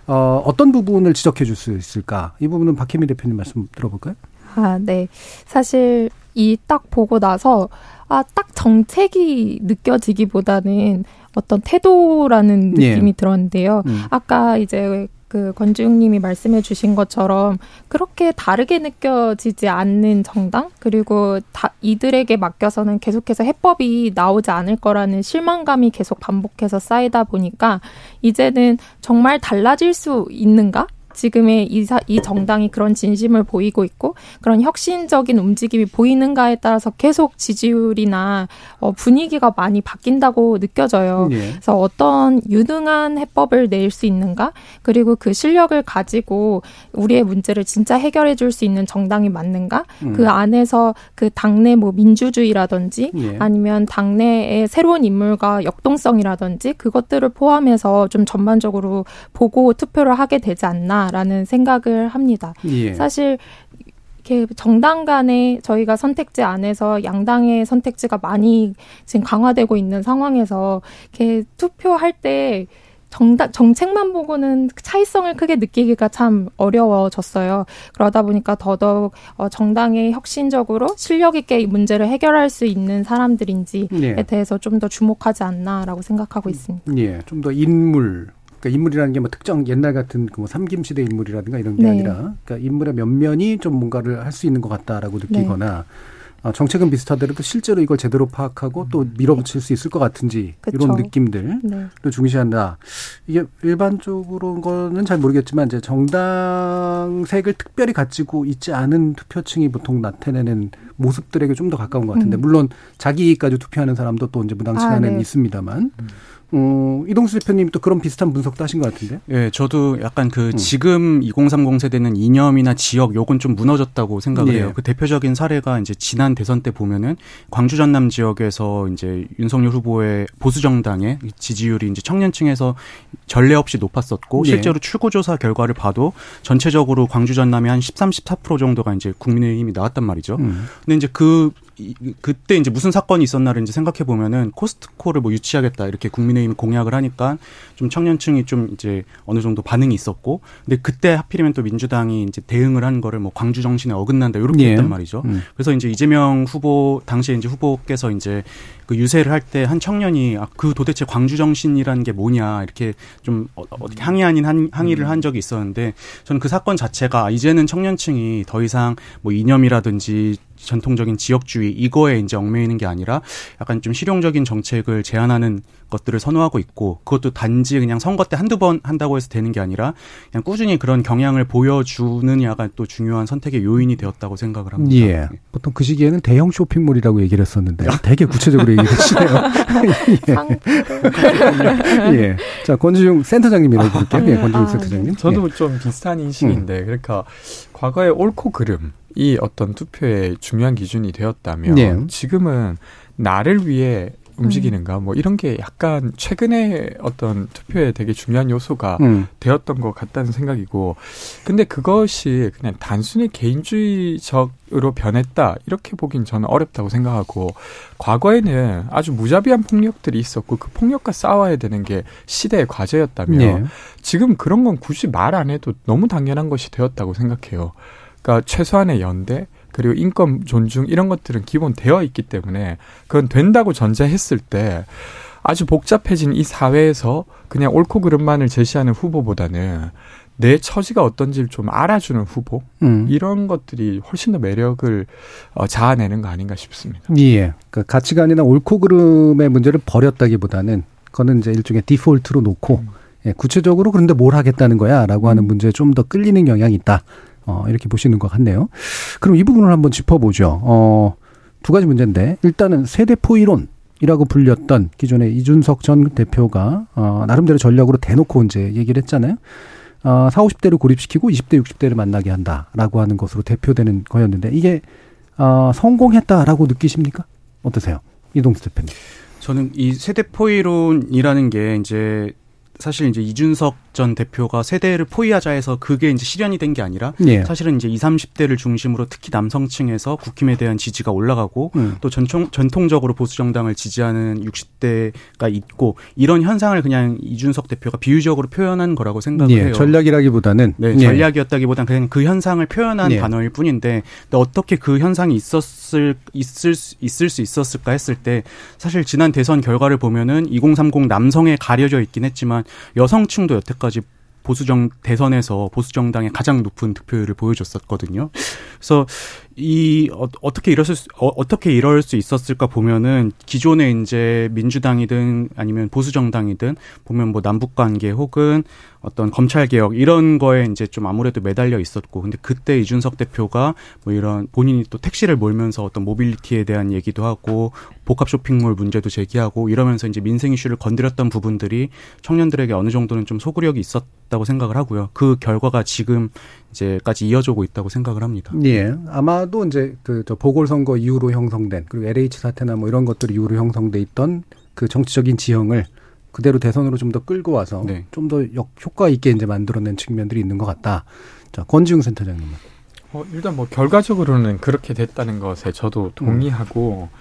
어, 어떤 부분을 지적해 줄 수 있을까? 이 부분은 박혜미 대표님 말씀 들어볼까요? 아, 네. 사실 이 딱 보고 나서 아, 딱 정책이 느껴지기보다는 어떤 태도라는 예. 느낌이 예. 들었는데요. 음. 아까 이제 그 권주웅님이 말씀해 주신 것처럼 그렇게 다르게 느껴지지 않는 정당? 그리고 다 이들에게 맡겨서는 계속해서 해법이 나오지 않을 거라는 실망감이 계속 반복해서 쌓이다 보니까 이제는 정말 달라질 수 있는가 지금의 이, 사, 이 정당이 그런 진심을 보이고 있고 그런 혁신적인 움직임이 보이는가에 따라서 계속 지지율이나 어, 분위기가 많이 바뀐다고 느껴져요. 예. 그래서 어떤 유능한 해법을 낼 수 있는가 그리고 그 실력을 가지고 우리의 문제를 진짜 해결해 줄 수 있는 정당이 맞는가 음. 그 안에서 그 당내 뭐 민주주의라든지 예. 아니면 당내의 새로운 인물과 역동성이라든지 그것들을 포함해서 좀 전반적으로 보고 투표를 하게 되지 않나 않나라는 생각을 합니다. 예. 사실 이렇게 정당 간에 저희가 선택지 안에서 양당의 선택지가 많이 지금 강화되고 있는 상황에서 이렇게 투표할 때 정당, 정책만 보고는 차이성을 크게 느끼기가 참 어려워졌어요. 그러다 보니까 더더욱 어, 정당의 혁신적으로 실력 있게 이 문제를 해결할 수 있는 사람들인지에 예. 대해서 좀 더 주목하지 않나라고 생각하고 있습니다. 예, 좀 더 인물 그러니까 인물이라는 게 뭐 특정 옛날 같은 그 뭐 삼김시대 인물이라든가 이런 게 네. 아니라 그러니까 인물의 면면이 좀 뭔가를 할 수 있는 것 같다라고 느끼거나 네. 어, 정책은 비슷하더라도 실제로 이걸 제대로 파악하고 또 밀어붙일 수 있을 것 같은지 그쵸. 이런 느낌들을 네. 중시한다. 이게 일반적으로 거는 잘 모르겠지만 이제 정당색을 특별히 가지고 있지 않은 투표층이 보통 나타내는 모습들에게 좀 더 가까운 것 같은데 음. 물론 자기 이익까지 투표하는 사람도 또 이제 무당치간에 아, 네. 있습니다만. 음. 어, 이동수 대표님 또 그런 비슷한 분석도 하신 것 같은데? 예, 저도 약간 그 음. 지금 2030 세대는 이념이나 지역 요건 좀 무너졌다고 생각을 예. 해요. 그 대표적인 사례가 이제 지난 대선 때 보면은 광주 전남 지역에서 이제 윤석열 후보의 보수 정당의 지지율이 이제 청년층에서 전례 없이 높았었고 예. 실제로 출구 조사 결과를 봐도 전체적으로 광주 전남의 한 13, 14% 정도가 이제 국민의힘이 나왔단 말이죠. 음. 근데 이제 그 그때 이제 무슨 사건이 있었나를 이제 생각해 보면은 코스트코를 뭐 유치하겠다 이렇게 국민의힘이 공약을 하니까 좀 청년층이 좀 이제 어느 정도 반응이 있었고 근데 그때 하필이면 또 민주당이 이제 대응을 한 거를 뭐 광주 정신에 어긋난다 이렇게 예. 했단 말이죠. 음. 그래서 이제 이재명 후보 당시에 이제 후보께서 이제 그 유세를 할 때 한 청년이 아, 그 도대체 광주 정신이라는 게 뭐냐 이렇게 좀 어, 어떻게 항의 아닌 한, 항의를 한 적이 있었는데 저는 그 사건 자체가 이제는 청년층이 더 이상 뭐 이념이라든지 전통적인 지역주의 이거에 이제 얽매이는 게 아니라 약간 좀 실용적인 정책을 제안하는 것들을 선호하고 있고 그것도 단지 그냥 선거 때 한두 번 한다고 해서 되는 게 아니라 그냥 꾸준히 그런 경향을 보여주는 약간 또 중요한 선택의 요인이 되었다고 생각을 합니다. 예. 보통 그 시기에는 대형 쇼핑몰이라고 얘기를 했었는데 되게 구체적으로 얘기를 하시네요. 예. 예. 자, 권지중 센터장님 이야기볼게요. 예, 권지중 아, 센터장님. 네. 저도 예. 좀 비슷한 인식인데 음. 그러니까 과거의 옳고 그름 이 어떤 투표의 중요한 기준이 되었다면 예. 지금은 나를 위해 움직이는가 뭐 이런 게 약간 최근에 어떤 투표에 되게 중요한 요소가 음. 되었던 것 같다는 생각이고 근데 그것이 그냥 단순히 개인주의적으로 변했다 이렇게 보긴 저는 어렵다고 생각하고 과거에는 아주 무자비한 폭력들이 있었고 그 폭력과 싸워야 되는 게 시대의 과제였다면 네. 지금 그런 건 굳이 말 안 해도 너무 당연한 것이 되었다고 생각해요. 그러니까 최소한의 연대 그리고 인권 존중 이런 것들은 기본 되어 있기 때문에 그건 된다고 전제했을 때 아주 복잡해진 이 사회에서 그냥 옳고 그름만을 제시하는 후보보다는 내 처지가 어떤지를 좀 알아주는 후보 음. 이런 것들이 훨씬 더 매력을 어, 자아내는 거 아닌가 싶습니다. 예, 그러니까 가치관이나 옳고 그름의 문제를 버렸다기보다는 그거는 이제 일종의 디폴트로 놓고 음. 예, 구체적으로 그런데 뭘 하겠다는 거야라고 하는 음. 문제에 좀 더 끌리는 경향이 있다. 어, 이렇게 보시는 것 같네요. 그럼 이 부분을 한번 짚어보죠. 어, 두 가지 문제인데, 일단은 세대포 이론 이라고 불렸던 기존의 이준석 전 대표가, 어, 나름대로 전략으로 대놓고 이제 얘기를 했잖아요. 어, 40, 50대를 고립시키고 20대, 60대를 만나게 한다라고 하는 것으로 대표되는 거였는데, 이게, 어, 성공했다라고 느끼십니까? 어떠세요? 이동수 대표님. 저는 이 세대포 이론이라는 게 이제 사실 이제 이준석 전 대표가 세대를 포위하자 해서 그게 이제 실현이 된 게 아니라 예. 사실은 이제 20, 30대를 중심으로 특히 남성층에서 국힘에 대한 지지가 올라가고 음. 또 전통 전통적으로 보수 정당을 지지하는 60대가 있고 이런 현상을 그냥 이준석 대표가 비유적으로 표현한 거라고 생각을 예. 해요. 전략이라기보다는 네, 예. 전략이었다기보다는 그냥 그 현상을 표현한 예. 단어일 뿐인데 어떻게 그 현상이 있었을 있을 수, 있을 수 있었을까 했을 때 사실 지난 대선 결과를 보면은 2030 남성에 가려져 있긴 했지만 여성층도 여태까지 보수정 대선에서 보수정당의 가장 높은 득표율을 보여줬었거든요. 그래서 이 어, 떻게 이럴 수 어, 어떻게 이럴 수 있었을까 보면은 기존에 이제 민주당이든 아니면 보수 정당이든 보면 뭐 남북 관계 혹은 어떤 검찰 개혁 이런 거에 이제 좀 아무래도 매달려 있었고 근데 그때 이준석 대표가 뭐 이런 본인이 또 택시를 몰면서 어떤 모빌리티에 대한 얘기도 하고 복합 쇼핑몰 문제도 제기하고 이러면서 이제 민생 이슈를 건드렸던 부분들이 청년들에게 어느 정도는 좀 소구력이 있었다고 생각을 하고요. 그 결과가 지금 이제까지 이어지고 있다고 생각을 합니다. 예. 아마 도 이제 그 저 보궐선거 이후로 형성된 그리고 LH 사태나 뭐 이런 것들 이후로 형성돼 있던 그 정치적인 지형을 그대로 대선으로 좀 더 끌고 와서 네. 좀더 효과 있게 이제 만들어낸 측면들이 있는 것 같다. 자, 권지웅 센터장님. 어, 일단 뭐 결과적으로는 그렇게 됐다는 것에 저도 동의하고, 음.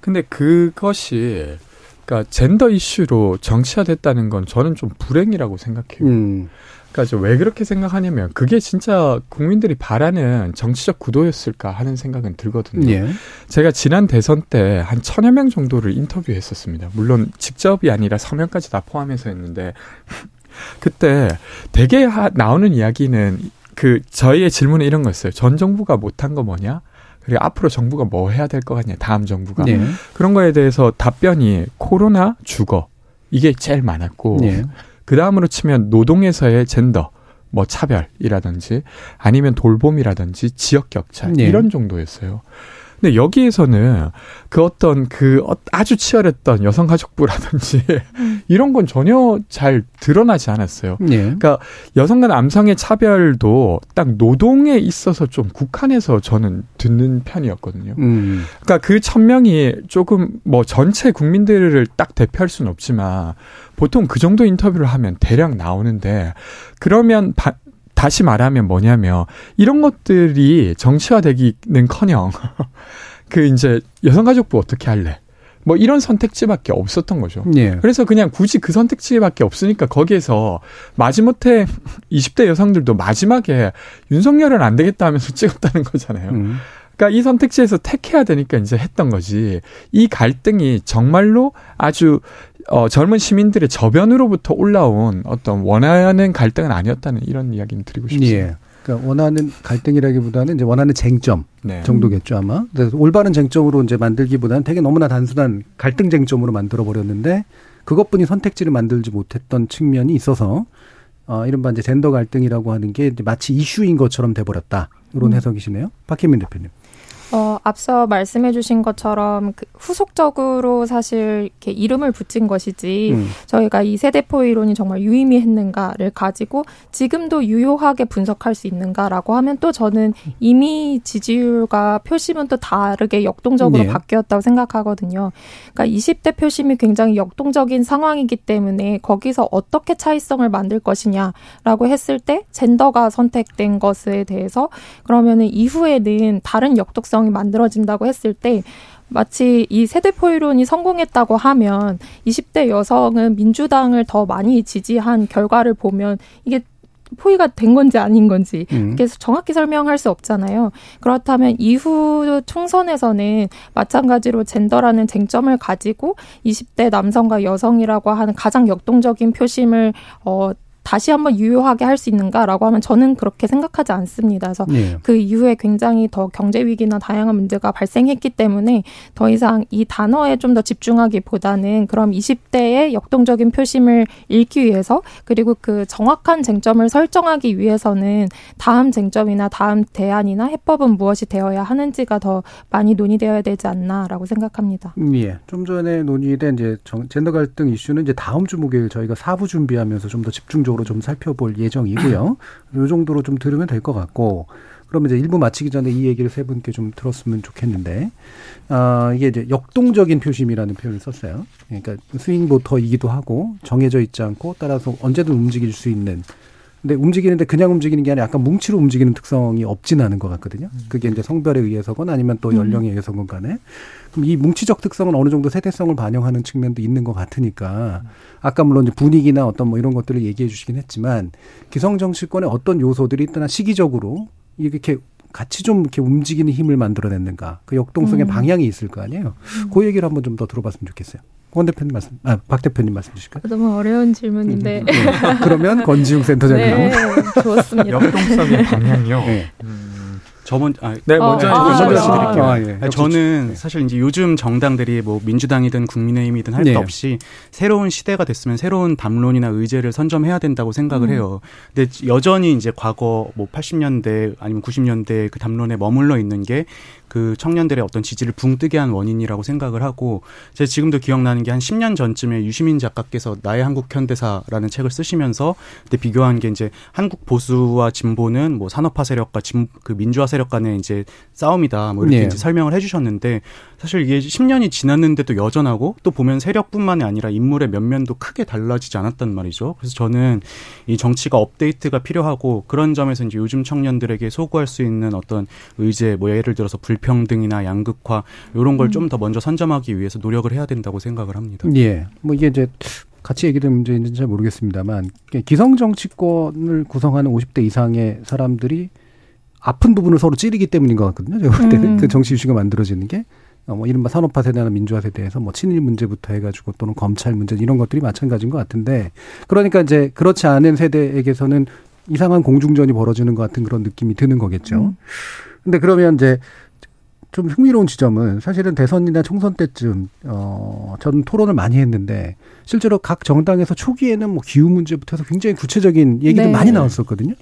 근데 그것이 그러니까 젠더 이슈로 정치화됐다는 건 저는 좀 불행이라고 생각해요. 음. 그러니까 왜 그렇게 생각하냐면 그게 진짜 국민들이 바라는 정치적 구도였을까 하는 생각은 들거든요. 예. 제가 지난 대선 때 한 천여 명 정도를 인터뷰했었습니다. 물론 직접이 아니라 서면까지 다 포함해서 했는데 그때 대개 하, 나오는 이야기는 그 저희의 질문은 이런 거였어요. 전 정부가 못한 거 뭐냐? 그리고 앞으로 정부가 뭐 해야 될 것 같냐? 다음 정부가 예. 그런 거에 대해서 답변이 코로나, 주거 이게 제일 많았고. 예. 그 다음으로 치면 노동에서의 젠더, 뭐 차별이라든지 아니면 돌봄이라든지 지역 격차 네. 이런 정도였어요. 근데 여기에서는 그 어떤 그 어, 아주 치열했던 여성가족부라든지 음. 이런 건 전혀 잘 드러나지 않았어요. 네. 그러니까 여성과 남성의 차별도 딱 노동에 있어서 좀 국한해서 저는 듣는 편이었거든요. 음. 그러니까 그 천명이 조금 뭐 전체 국민들을 딱 대표할 수는 없지만 보통 그 정도 인터뷰를 하면 대략 나오는데 그러면 바, 다시 말하면 뭐냐면 이런 것들이 정치화되기는커녕 그 이제 여성가족부 어떻게 할래? 뭐 이런 선택지밖에 없었던 거죠. 예. 그래서 그냥 굳이 그 선택지밖에 없으니까 거기에서 마지못해 20대 여성들도 마지막에 윤석열은 안 되겠다 하면서 찍었다는 거잖아요. 음. 그러니까 이 선택지에서 택해야 되니까 이제 했던 거지. 이 갈등이 정말로 아주 어, 젊은 시민들의 저변으로부터 올라온 어떤 원하는 갈등은 아니었다는 이런 이야기는 드리고 싶습니다. 예. 그러니까 원하는 갈등이라기보다는 이제 원하는 쟁점 네. 정도겠죠 아마. 그래서 올바른 쟁점으로 이제 만들기보다는 되게 너무나 단순한 갈등 쟁점으로 만들어 버렸는데 그것뿐이 선택지를 만들지 못했던 측면이 있어서 어, 이른바 이제 젠더 갈등이라고 하는 게 마치 이슈인 것처럼 돼버렸다. 이런 음. 해석이시네요. 박혜민 대표님. 어, 앞서 말씀해 주신 것처럼 그 후속적으로 사실 이렇게 이름을 붙인 것이지 음. 저희가 이 세대포 이론이 정말 유의미했는가를 가지고 지금도 유효하게 분석할 수 있는가라고 하면 또 저는 이미 지지율과 표심은 또 다르게 역동적으로 네. 바뀌었다고 생각하거든요. 그러니까 20대 표심이 굉장히 역동적인 상황이기 때문에 거기서 어떻게 차이성을 만들 것이냐라고 했을 때 젠더가 선택된 것에 대해서 그러면은 이후에는 다른 역동성 가능성이 만들어진다고 했을 때 마치 이 세대 포이론이 성공했다고 하면 20대 여성은 민주당을 더 많이 지지한 결과를 보면 이게 포위가 된 건지 아닌 건지 음. 그래서 정확히 설명할 수 없잖아요. 그렇다면 이후 총선에서는 마찬가지로 젠더라는 쟁점을 가지고 20대 남성과 여성이라고 하는 가장 역동적인 표심을 어 다시 한번 유효하게 할 수 있는가라고 하면 저는 그렇게 생각하지 않습니다. 그래서 네. 그 이후에 굉장히 더 경제 위기나 다양한 문제가 발생했기 때문에 더 이상 이 단어에 좀 더 집중하기보다는 그럼 20대의 역동적인 표심을 읽기 위해서 그리고 그 정확한 쟁점을 설정하기 위해서는 다음 쟁점이나 다음 대안이나 해법은 무엇이 되어야 하는지가 더 많이 논의되어야 되지 않나라고 생각합니다. 음, 예. 좀 전에 논의된 이제 젠더 갈등 이슈는 이제 다음 주 목요일 저희가 사부 준비하면서 좀 더 집중적으로 적극적으로 좀 살펴볼 예정이고요. 이 정도로 좀 들으면 될 것 같고 그러면 이제 일부 마치기 전에 이 얘기를 세 분께 좀 들었으면 좋겠는데, 아, 이게 이제 역동적인 표심이라는 표현을 썼어요. 그러니까 스윙 보터이기도 하고 정해져 있지 않고 따라서 언제든 움직일 수 있는 근데 움직이는데 그냥 움직이는 게 아니라 약간 뭉치로 움직이는 특성이 없진 않은 것 같거든요. 음. 그게 이제 성별에 의해서건 아니면 또 음. 연령에 의해서건 간에. 그럼 이 뭉치적 특성은 어느 정도 세대성을 반영하는 측면도 있는 것 같으니까 아까 물론 이제 분위기나 어떤 뭐 이런 것들을 얘기해 주시긴 했지만 기성 정치권의 어떤 요소들이 일단 시기적으로 이렇게 같이 좀 이렇게 움직이는 힘을 만들어냈는가 그 역동성의 음. 방향이 있을 거 아니에요. 음. 그 얘기를 한번 좀 더 들어봤으면 좋겠어요. 권 대표님 말씀, 아, 박 대표님 말씀 주실까요? 너무 어려운 질문인데. 음, 네. 그러면 권지웅 센터장님. 네, 좋습니다. 역동성의 방향요. 네. 음. 저 먼저 아, 네 먼저 아, 먼저 드릴게요. 아, 예. 저는 네. 사실 이제 요즘 정당들이 뭐 민주당이든 국민의힘이든 할것 네. 없이 새로운 시대가 됐으면 새로운 담론이나 의제를 선점해야 된다고 생각을 음. 해요. 근데 여전히 이제 과거 뭐 80년대 아니면 90년대 그 담론에 머물러 있는 게 그 청년들의 어떤 지지를 붕뜨게 한 원인이라고 생각을 하고 제가 지금도 기억나는 게 한 10년 전쯤에 유시민 작가께서 나의 한국 현대사라는 책을 쓰시면서 그때 비교한 게 이제 한국 보수와 진보는 뭐 산업화 세력과 진, 그 민주화 세력 간의 이제 싸움이다 뭐 이렇게 네. 이제 설명을 해주셨는데 사실 이게 10년이 지났는데도 여전하고 또 보면 세력뿐만이 아니라 인물의 면면도 크게 달라지지 않았단 말이죠. 그래서 저는 이 정치가 업데이트가 필요하고 그런 점에서 이제 요즘 청년들에게 소구할 수 있는 어떤 의제 뭐 예를 들어서 불 불평등이나 양극화 이런 걸 좀더 음. 먼저 선점하기 위해서 노력을 해야 된다고 생각을 합니다. 예. 뭐 이게 이제 같이 얘기된 문제인지는 잘 모르겠습니다만 기성 정치권을 구성하는 50대 이상의 사람들이 아픈 부분을 서로 찌르기 때문인 것 같거든요. 제가 볼 때는 음. 그 정치 이슈가 만들어지는 게. 어, 뭐 이른바 산업화 세대나 민주화 세대에서 뭐 친일 문제부터 해가지고 또는 검찰 문제 이런 것들이 마찬가지인 것 같은데 그러니까 이제 그렇지 않은 세대에게서는 이상한 공중전이 벌어지는 것 같은 그런 느낌이 드는 거겠죠. 음. 근데 그러면 이제 좀 흥미로운 지점은 사실은 대선이나 총선 때쯤 어 저는 토론을 많이 했는데 실제로 각 정당에서 초기에는 뭐 기후 문제부터 해서 굉장히 구체적인 얘기들 네. 많이 나왔었거든요.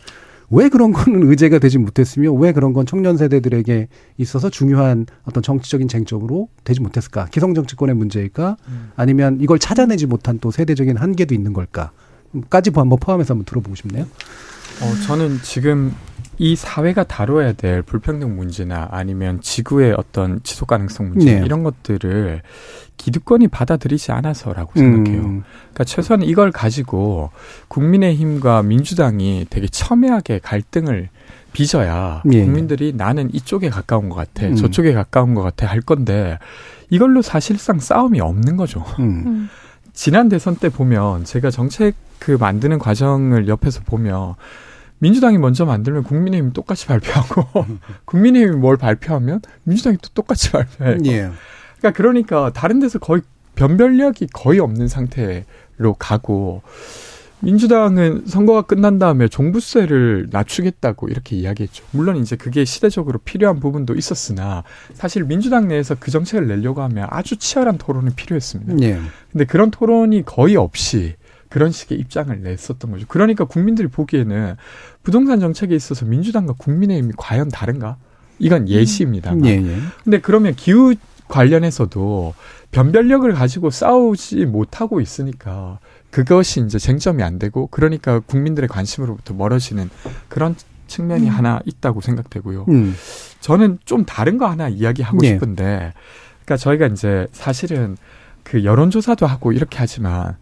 왜 그런 거는 의제가 되지 못했으며 왜 그런 건 청년 세대들에게 있어서 중요한 어떤 정치적인 쟁점으로 되지 못했을까? 기성 정치권의 문제일까? 음. 아니면 이걸 찾아내지 못한 또 세대적인 한계도 있는 걸까?까지 한번 포함해서 한번 들어보고 싶네요. 어, 저는 지금 이 사회가 다뤄야 될 불평등 문제나 아니면 지구의 어떤 지속 가능성 문제 네. 이런 것들을 기득권이 받아들이지 않아서라고 생각해요. 음. 그러니까 최소한 이걸 가지고 국민의힘과 민주당이 되게 첨예하게 갈등을 빚어야 예. 국민들이 나는 이쪽에 가까운 것 같아, 음. 저쪽에 가까운 것 같아 할 건데 이걸로 사실상 싸움이 없는 거죠. 음. 음. 지난 대선 때 보면 제가 정책 그 만드는 과정을 옆에서 보면 민주당이 먼저 만들면 국민의힘이 똑같이 발표하고 국민의힘이 뭘 발표하면 민주당이 또 똑같이 발표해요. 예. 그러니까 그러니까 다른 데서 거의 변별력이 거의 없는 상태로 가고 민주당은 선거가 끝난 다음에 종부세를 낮추겠다고 이렇게 이야기했죠. 물론 이제 그게 시대적으로 필요한 부분도 있었으나 사실 민주당 내에서 그 정책을 내려고 하면 아주 치열한 토론이 필요했습니다. 예. 근데 그런 토론이 거의 없이 그런 식의 입장을 냈었던 거죠. 그러니까 국민들이 보기에는 부동산 정책에 있어서 민주당과 국민의힘이 과연 다른가? 이건 예시입니다. 음. 예, 예. 근데 그러면 기후 관련해서도 변별력을 가지고 싸우지 못하고 있으니까 그것이 이제 쟁점이 안 되고 그러니까 국민들의 관심으로부터 멀어지는 그런 측면이 음. 하나 있다고 생각되고요. 음. 저는 좀 다른 거 하나 이야기하고 예. 싶은데 그러니까 저희가 이제 사실은 그 여론조사도 하고 이렇게 하지만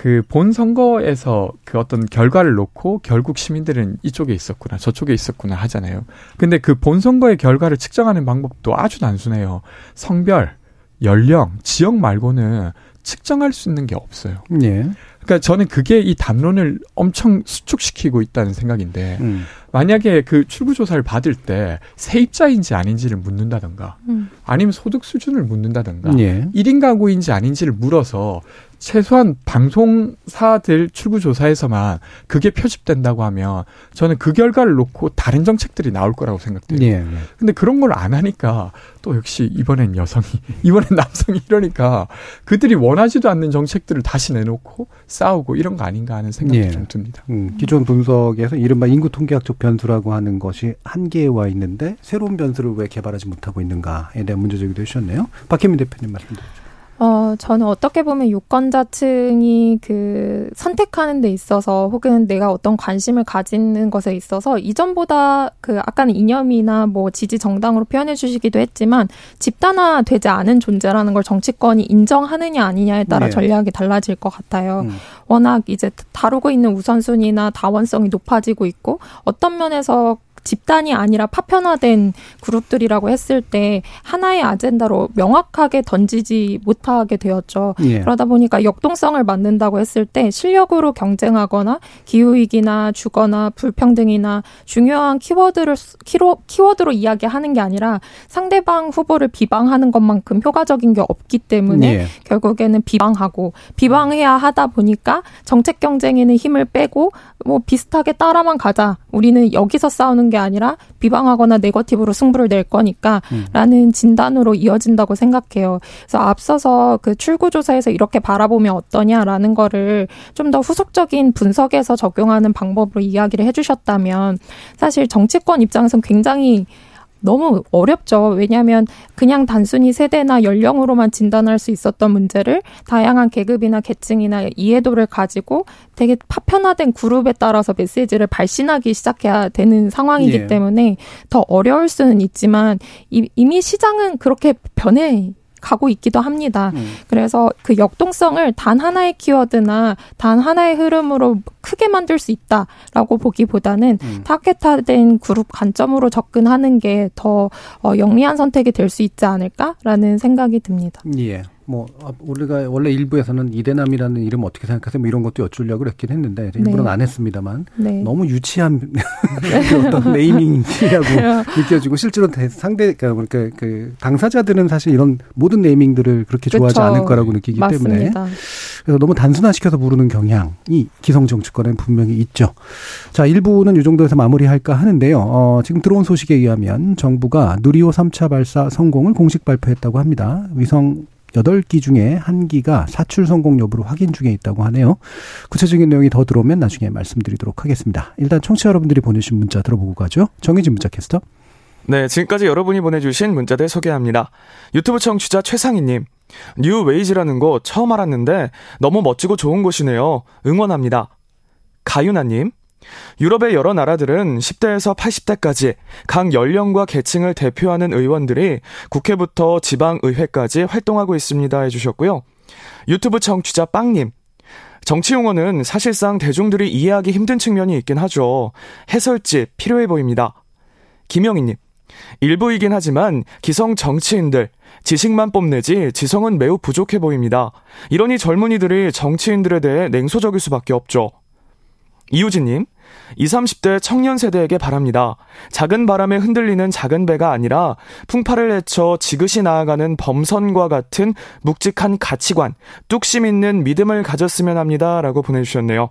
그 본 선거에서 그 어떤 결과를 놓고 결국 시민들은 이쪽에 있었구나 저쪽에 있었구나 하잖아요. 근데 그 본 선거의 결과를 측정하는 방법도 아주 단순해요. 성별, 연령, 지역 말고는 측정할 수 있는 게 없어요. 예. 그러니까 저는 그게 이 담론을 엄청 수축시키고 있다는 생각인데 음. 만약에 그 출구 조사를 받을 때 세입자인지 아닌지를 묻는다던가 음. 아니면 소득 수준을 묻는다던가 예. 1인 가구인지 아닌지를 물어서 최소한 방송사들 출구 조사에서만 그게 표집된다고 하면 저는 그 결과를 놓고 다른 정책들이 나올 거라고 생각돼요. 예, 예. 근데 그런 걸 안 하니까 또 역시 이번엔 여성이 이번엔 남성이 이러니까 그들이 원하지도 않는 정책들을 다시 내놓고 싸우고 이런 거 아닌가 하는 생각이 예. 좀 듭니다. 음, 기존 분석에서 이른바 인구 통계학적 변수라고 하는 것이 한계에 와 있는데 새로운 변수를 왜 개발하지 못하고 있는가에 대한 문제 제기도 해주셨네요. 박혜민 대표님 말씀 드리죠. 어, 저는 어떻게 보면 유권자층이 그 선택하는 데 있어서 혹은 내가 어떤 관심을 가지는 것에 있어서 이전보다 그 아까는 이념이나 뭐 지지 정당으로 표현해 주시기도 했지만 집단화 되지 않은 존재라는 걸 정치권이 인정하느냐 아니냐에 따라 네. 전략이 달라질 것 같아요. 음. 워낙 이제 다루고 있는 우선순위나 다원성이 높아지고 있고 어떤 면에서 집단이 아니라 파편화된 그룹들이라고 했을 때 하나의 아젠다로 명확하게 던지지 못하게 되었죠. 예. 그러다 보니까 역동성을 만든다고 했을 때 실력으로 경쟁하거나 기후위기나 주거나 불평등이나 중요한 키워드를 키로, 키워드로 이야기하는 게 아니라 상대방 후보를 비방하는 것만큼 효과적인 게 없기 때문에 예. 결국에는 비방하고 비방해야 하다 보니까 정책 경쟁에는 힘을 빼고 뭐 비슷하게 따라만 가자. 우리는 여기서 싸우는 게 아니라 비방하거나 네거티브로 승부를 낼 거니까라는 음. 진단으로 이어진다고 생각해요. 그래서 앞서서 그 출구조사에서 이렇게 바라보면 어떠냐라는 거를 좀 더 후속적인 분석에서 적용하는 방법으로 이야기를 해주셨다면 사실 정치권 입장에서는 굉장히 너무 어렵죠. 왜냐하면 그냥 단순히 세대나 연령으로만 진단할 수 있었던 문제를 다양한 계급이나 계층이나 이해도를 가지고 되게 파편화된 그룹에 따라서 메시지를 발신하기 시작해야 되는 상황이기 예. 때문에 더 어려울 수는 있지만 이미 시장은 그렇게 변해 가고 있기도 합니다. 음. 그래서 그 역동성을 단 하나의 키워드나 단 하나의 흐름으로 크게 만들 수 있다라고 보기보다는 음. 타겟화된 그룹 관점으로 접근하는 게더 어, 영리한 선택이 될 수 있지 않을까라는 생각이 듭니다. 예. 뭐 아, 우리가 원래 일부에서는 이대남이라는 이름 어떻게 생각하세요? 뭐 이런 것도 여쭈려고 그랬긴 했는데 일부는 네. 안 했습니다만 네. 너무 유치한 어떤 네이밍이라고 느껴지고 실제로 상대 그러니까, 그 당사자들은 사실 이런 모든 네이밍들을 그렇게 좋아하지. 않을 거라고 느끼기 맞습니다. 때문에 그래서 너무 단순화시켜서 부르는 경향이 기성 정치권에 분명히 있죠. 자, 일부는 이 정도에서 마무리할까 하는데요. 어, 지금 들어온 소식에 의하면 정부가 누리호 3차 발사 성공을 공식 발표했다고 합니다. 위성 8기 중에 한기가 사출 성공 여부를 확인 중에 있다고 하네요. 구체적인 내용이 더 들어오면 나중에 말씀드리도록 하겠습니다. 일단 청취자 여러분들이 보내주신 문자 들어보고 가죠. 정희진 문자 캐스터. 네, 지금까지 여러분이 보내주신 문자들 소개합니다. 유튜브 청취자 최상희님. 뉴 웨이즈라는 곳 처음 알았는데 너무 멋지고 좋은 곳이네요. 응원합니다. 가윤아님. 유럽의 여러 나라들은 10대에서 80대까지 각 연령과 계층을 대표하는 의원들이 국회부터 지방의회까지 활동하고 있습니다 해주셨고요. 유튜브 청취자 빵님. 정치 용어는 사실상 대중들이 이해하기 힘든 측면이 있긴 하죠. 해설지 필요해 보입니다. 김영희님. 일부이긴 하지만 기성 정치인들, 지식만 뽐내지 지성은 매우 부족해 보입니다. 이러니 젊은이들이 정치인들에 대해 냉소적일 수밖에 없죠. 이우진님, 20, 30대 청년 세대에게 바랍니다. 작은 바람에 흔들리는 작은 배가 아니라 풍파를 헤쳐 지그시 나아가는 범선과 같은 묵직한 가치관, 뚝심 있는 믿음을 가졌으면 합니다. 라고 보내주셨네요.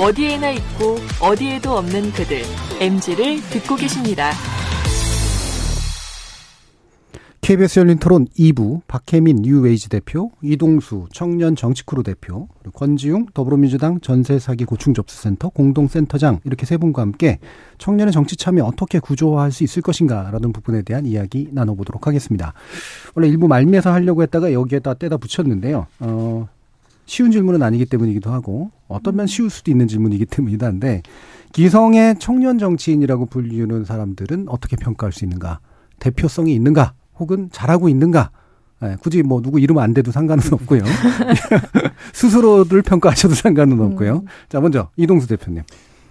어디에나 있고 어디에도 없는 그들 MZ를 듣고 계십니다. KBS 열린 토론 2부 박혜민 뉴웨이즈 대표, 이동수 청년 정치크루 대표, 권지웅 더불어민주당 전세사기 고충접수센터 공동센터장 이렇게 세 분과 함께 청년의 정치 참여 어떻게 구조화할 수 있을 것인가라는 부분에 대한 이야기 나눠보도록 하겠습니다. 원래 일부 말미에서 하려고 했다가 여기에다 떼다 붙였는데요. 어, 쉬운 질문은 아니기 때문이기도 하고 어떤 면 쉬울 수도 있는 질문이기 때문이다 한데 기성의 청년 정치인이라고 불리는 사람들은 어떻게 평가할 수 있는가? 대표성이 있는가? 혹은 잘하고 있는가? 네, 굳이 뭐 누구 이름 안 대도 상관은 없고요. 스스로를 평가하셔도 상관은 없고요. 음. 자, 먼저 이동수 대표님.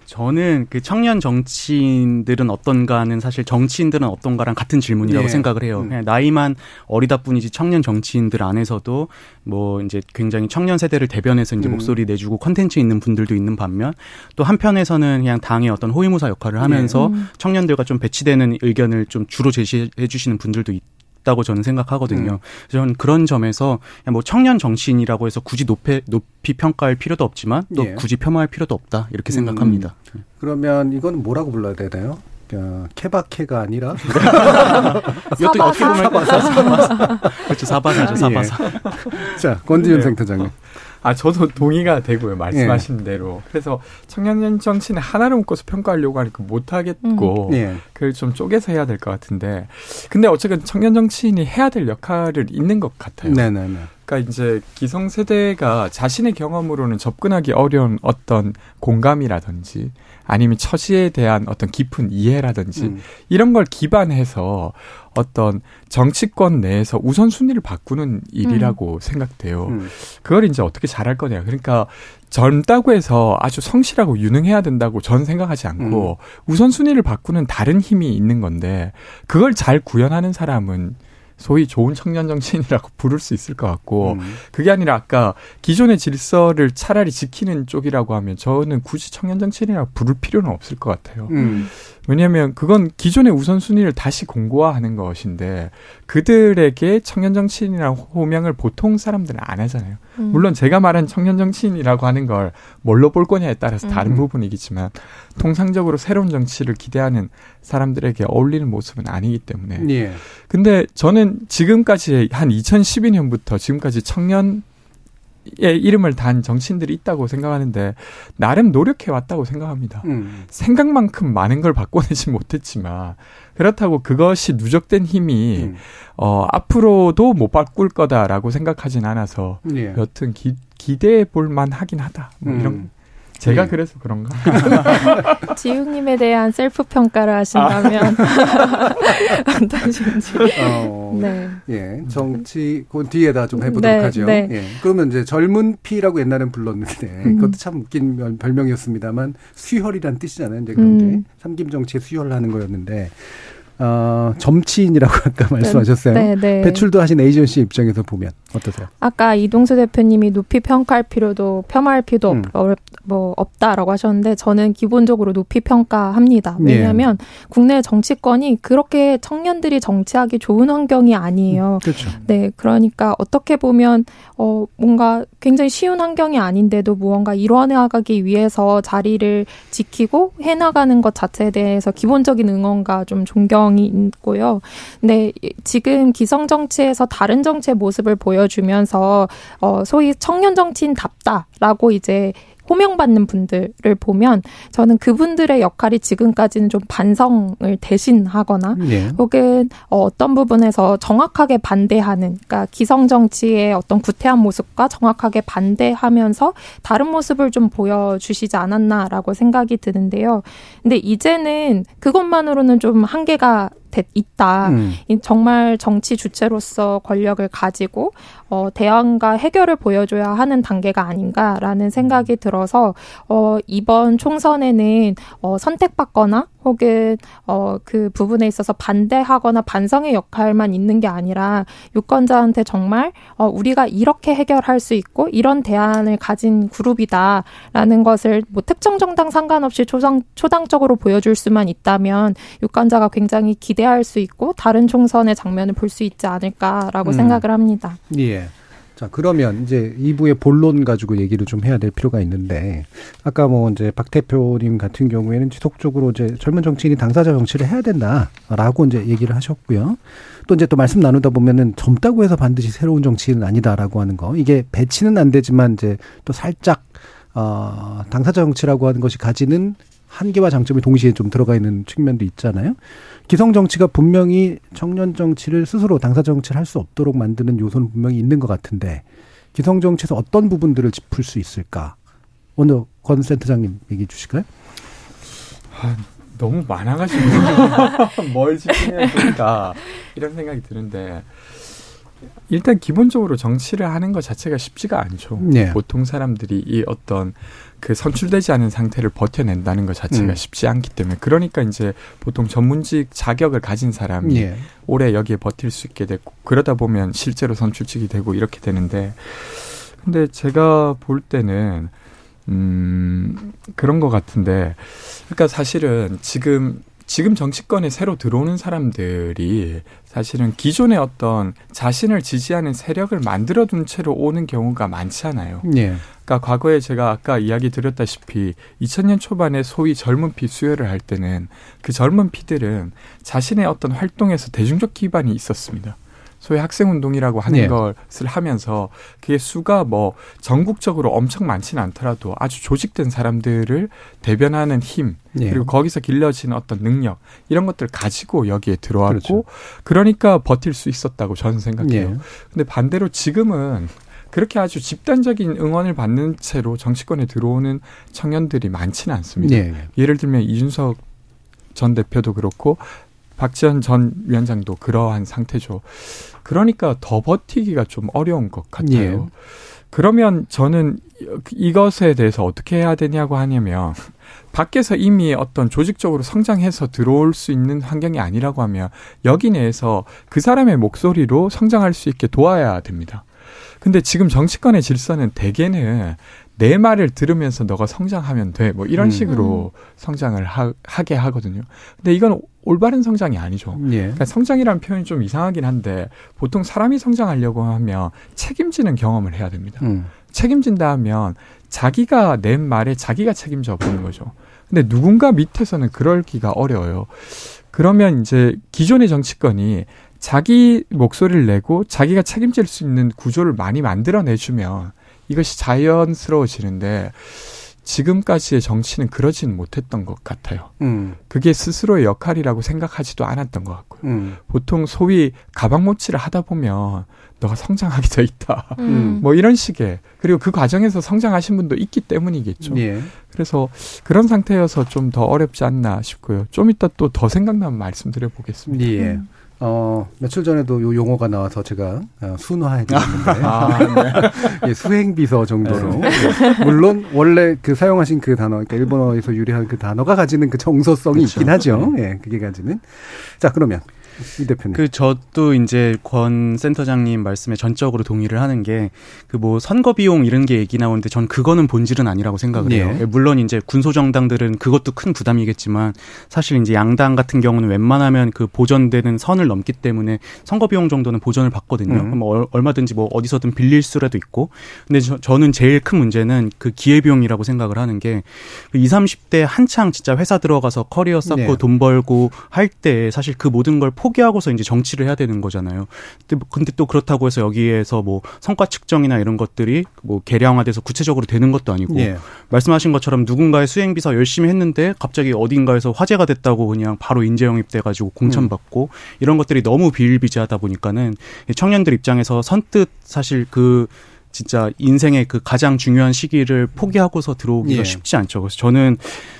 저는 그 청년 정치인들은 어떤가는 사실 정치인들은 어떤가랑 같은 질문이라고 네. 생각을 해요. 음. 나이만 어리다 뿐이지 청년 정치인들 안에서도 뭐 이제 굉장히 청년 세대를 대변해서 이제 음. 목소리 내주고 컨텐츠 있는 분들도 있는 반면 또 한편에서는 그냥 당의 어떤 호위무사 역할을 하면서 네. 음. 청년들과 좀 배치되는 의견을 좀 주로 제시해 주시는 분들도 있, 있다고 저는 생각하거든요. 음. 저는 그런 점에서 뭐 청년 정치인이라고 해서 굳이 높이, 높이 평가할 필요도 없지만 또 예. 굳이 폄하할 필요도 없다 이렇게 음. 생각합니다. 그러면 이건 뭐라고 불러야 되나요? 어, 케바케가 아니라 이것도 어떻게 보면 사바사 사바사 그렇죠 사바사죠 사바사. 예. 자 권지윤 네. 생터장님. 아 저도 동의가 되고요 말씀하신 예. 대로 그래서 청년 정치는 하나를 묶어서 평가하려고 하니까 못 하겠고 음. 예. 그걸 좀 쪼개서 해야 될 것 같은데 근데 어쨌든 청년 정치인이 해야 될 역할을 있는 것 같아요. 네네네. 그러니까 이제 기성 세대가 자신의 경험으로는 접근하기 어려운 어떤 공감이라든지 아니면 처지에 대한 어떤 깊은 이해라든지 음. 이런 걸 기반해서 어떤 정치권 내에서 우선순위를 바꾸는 일이라고 음. 생각돼요. 음. 그걸 이제 어떻게 잘할 거냐. 그러니까 젊다고 해서 아주 성실하고 유능해야 된다고 전 생각하지 않고 음. 우선순위를 바꾸는 다른 힘이 있는 건데 그걸 잘 구현하는 사람은 소위 좋은 청년 정치인이라고 부를 수 있을 것 같고 음. 그게 아니라 아까 기존의 질서를 차라리 지키는 쪽이라고 하면 저는 굳이 청년 정치인이라고 부를 필요는 없을 것 같아요. 음. 왜냐하면 그건 기존의 우선순위를 다시 공고화하는 것인데 그들에게 청년 정치인이라는 호명을 보통 사람들은 안 하잖아요. 음. 물론 제가 말한 청년 정치인이라고 하는 걸 뭘로 볼 거냐에 따라서 다른 음. 부분이겠지만 통상적으로 새로운 정치를 기대하는 사람들에게 어울리는 모습은 아니기 때문에. 예. 근데 저는 지금까지 한 2012년부터 지금까지 청년 의 이름을 단 정치인들이 있다고 생각하는데 나름 노력해 왔다고 생각합니다. 음. 생각만큼 많은 걸 바꿔내지 못했지만 그렇다고 그것이 누적된 힘이 음. 어 앞으로도 못 바꿀 거다라고 생각하진 않아서 예. 여튼 기, 기대해 볼 만하긴 하다. 뭐 음. 이런 제가 네. 그래서 그런가? 지웅님에 대한 셀프 평가를 하신다면 어떠신지. 어, 네. 예, 정치 그 뒤에다 좀 해보도록 네, 하죠. 네. 예, 그러면 이제 젊은 피라고 옛날엔 불렀는데 음. 그것도 참 웃긴 별명이었습니다만 수혈이란 뜻이잖아요. 이제 그런 게 음. 삼김 정치에 수혈하는 거였는데 어, 점치인이라고 아까 말씀하셨어요. 네, 네. 배출도 하신 에이전시 입장에서 보면 어떠세요? 아까 이동수 대표님이 높이 평가할 필요도 폄하할 필요도 음. 없, 뭐 없다라고 하셨는데 저는 기본적으로 높이 평가합니다. 네. 왜냐하면 네. 국내 정치권이 그렇게 청년들이 정치하기 좋은 환경이 아니에요. 음, 그렇죠. 네, 그러니까 어떻게 보면 어 뭔가 굉장히 쉬운 환경이 아닌데도 무언가 이뤄내가기 위해서 자리를 지키고 해나가는 것 자체에 대해서 기본적인 응원과 좀 존경 이 있고요. 근데 지금 기성 정치에서 다른 정치의 모습을 보여주면서 어 소위 청년 정치인답다라고 이제 호명받는 분들을 보면 저는 그분들의 역할이 지금까지는 좀 반성을 대신하거나 네. 혹은 어, 어떤 부분에서 정확하게 반대하는 그러니까 기성 정치의 어떤 구태한 모습과 정확하게 반대하면서 다른 모습을 좀 보여주시지 않았나라고 생각이 드는데요. 근데 이제는 그것만으로는 좀 한계가 있다. 음. 정말 정치 주체로서 권력을 가지고 어, 대안과 해결을 보여줘야 하는 단계가 아닌가라는 생각이 들어서 어, 이번 총선에는 어, 선택받거나 혹은 어, 그 부분에 있어서 반대하거나 반성의 역할만 있는 게 아니라 유권자한테 정말 어, 우리가 이렇게 해결할 수 있고 이런 대안을 가진 그룹이다라는 것을 뭐 특정 정당 상관없이 초당, 초당적으로 보여줄 수만 있다면 유권자가 굉장히 기대할 수 있고 다른 총선의 장면을 볼 수 있지 않을까라고 음. 생각을 합니다. 예. 자, 그러면 이제 2부의 본론 가지고 얘기를 좀 해야 될 필요가 있는데, 아까 뭐 이제 박 대표님 같은 경우에는 지속적으로 이제 젊은 정치인이 당사자 정치를 해야 된다라고 이제 얘기를 하셨고요. 또 이제 또 말씀 나누다 보면은 젊다고 해서 반드시 새로운 정치인은 아니다라고 하는 거. 이게 배치는 안 되지만 이제 또 살짝, 어, 당사자 정치라고 하는 것이 가지는 한계와 장점이 동시에 좀 들어가 있는 측면도 있잖아요. 기성 정치가 분명히 청년 정치를 스스로 당사 정치를 할 수 없도록 만드는 요소는 분명히 있는 것 같은데 기성 정치에서 어떤 부분들을 짚을 수 있을까? 오늘 권 센터장님 얘기해 주실까요? 아, 너무 많아가지고 뭘 짚으면 좋을까 이런 생각이 드는데 일단 기본적으로 정치를 하는 것 자체가 쉽지가 않죠. 네. 보통 사람들이 이 어떤 그 선출되지 않은 상태를 버텨낸다는 것 자체가 음. 쉽지 않기 때문에 그러니까 이제 보통 전문직 자격을 가진 사람이 예. 오래 여기에 버틸 수 있게 되고 그러다 보면 실제로 선출직이 되고 이렇게 되는데 근데 제가 볼 때는 음 그런 것 같은데 그러니까 사실은 지금 지금 정치권에 새로 들어오는 사람들이 사실은 기존의 어떤 자신을 지지하는 세력을 만들어둔 채로 오는 경우가 많지 않아요. 예. 그러니까 과거에 제가 아까 이야기 드렸다시피 2000년 초반에 소위 젊은 피 수혈을 할 때는 그 젊은 피들은 자신의 어떤 활동에서 대중적 기반이 있었습니다. 소위 학생 운동이라고 하는 네. 것을 하면서 그게 수가 뭐 전국적으로 엄청 많지는 않더라도 아주 조직된 사람들을 대변하는 힘 네. 그리고 거기서 길러진 어떤 능력 이런 것들 가지고 여기에 들어왔고 그렇죠. 그러니까 버틸 수 있었다고 저는 생각해요. 네. 근데 반대로 지금은 그렇게 아주 집단적인 응원을 받는 채로 정치권에 들어오는 청년들이 많지는 않습니다. 네. 예를 들면 이준석 전 대표도 그렇고 박지원 전 위원장도 그러한 상태죠. 그러니까 더 버티기가 좀 어려운 것 같아요. 예. 그러면 저는 이것에 대해서 어떻게 해야 되냐고 하냐면 밖에서 이미 어떤 조직적으로 성장해서 들어올 수 있는 환경이 아니라고 하면 여기 내에서 그 사람의 목소리로 성장할 수 있게 도와야 됩니다. 근데 지금 정치권의 질서는 대개는 내 말을 들으면서 너가 성장하면 돼. 뭐 이런 음. 식으로 성장을 하, 하게 하거든요. 근데 이건 올바른 성장이 아니죠. 예. 그러니까 성장이라는 표현이 좀 이상하긴 한데 보통 사람이 성장하려고 하면 책임지는 경험을 해야 됩니다. 음. 책임진다 하면 자기가 낸 말에 자기가 책임져 보는 거죠. 근데 누군가 밑에서는 그럴기가 어려워요. 그러면 이제 기존의 정치권이 자기 목소리를 내고 자기가 책임질 수 있는 구조를 많이 만들어내주면 이것이 자연스러워지는데 지금까지의 정치는 그러지는 못했던 것 같아요. 음. 그게 스스로의 역할이라고 생각하지도 않았던 것 같고요. 음. 보통 소위 가방 모치를 하다 보면 너가 성장하게 돼 있다. 음. 뭐 이런 식의 그리고 그 과정에서 성장하신 분도 있기 때문이겠죠. 예. 그래서 그런 상태여서 좀 더 어렵지 않나 싶고요. 좀 이따 또 더 생각나면 말씀드려 보겠습니다. 예. 음. 어, 며칠 전에도 요 용어가 나와서 제가 어, 순화해드렸는데. 아, 네. 예, 수행비서 정도로. 네. 예. 물론, 원래 그 사용하신 그 단어, 그러니까 일본어에서 유래한 그 단어가 가지는 그 정서성이 그렇죠. 있긴 하죠. 네. 예, 그게 가지는. 자, 그러면 이 대표님. 그 저도 이제 권 센터장님 말씀에 전적으로 동의를 하는 게 그 뭐 선거 비용 이런 게 얘기 나오는데 전 그거는 본질은 아니라고 생각을 해요. 네. 물론 이제 군소 정당들은 그것도 큰 부담이겠지만 사실 이제 양당 같은 경우는 웬만하면 그 보전되는 선을 넘기 때문에 선거 비용 정도는 보전을 받거든요. 음. 그럼 얼마든지 뭐 어디서든 빌릴 수라도 있고. 근데 저, 저는 제일 큰 문제는 그 기회 비용이라고 생각을 하는 게 20, 그 30대 한창 진짜 회사 들어가서 커리어 쌓고 네. 돈 벌고 할 때 사실 그 모든 걸 포기 하고서 이제 정치를 해야 되는 거잖아요. 근데, 근데 또 그렇다고 해서 여기에서 뭐 성과 측정이나 이런 것들이 뭐 계량화돼서 구체적으로 되는 것도 아니고 예. 말씀하신 것처럼 누군가의 수행비서 열심히 했는데 갑자기 어딘가에서 화제가 됐다고 그냥 바로 인재 영입돼 가지고 공천받고 음. 이런 것들이 너무 비일비재하다 보니까는 청년들 입장에서 선뜻 사실 그 진짜 인생의 그 가장 중요한 시기를 포기하고서 들어오기가 예. 쉽지 않죠. 그래서 저는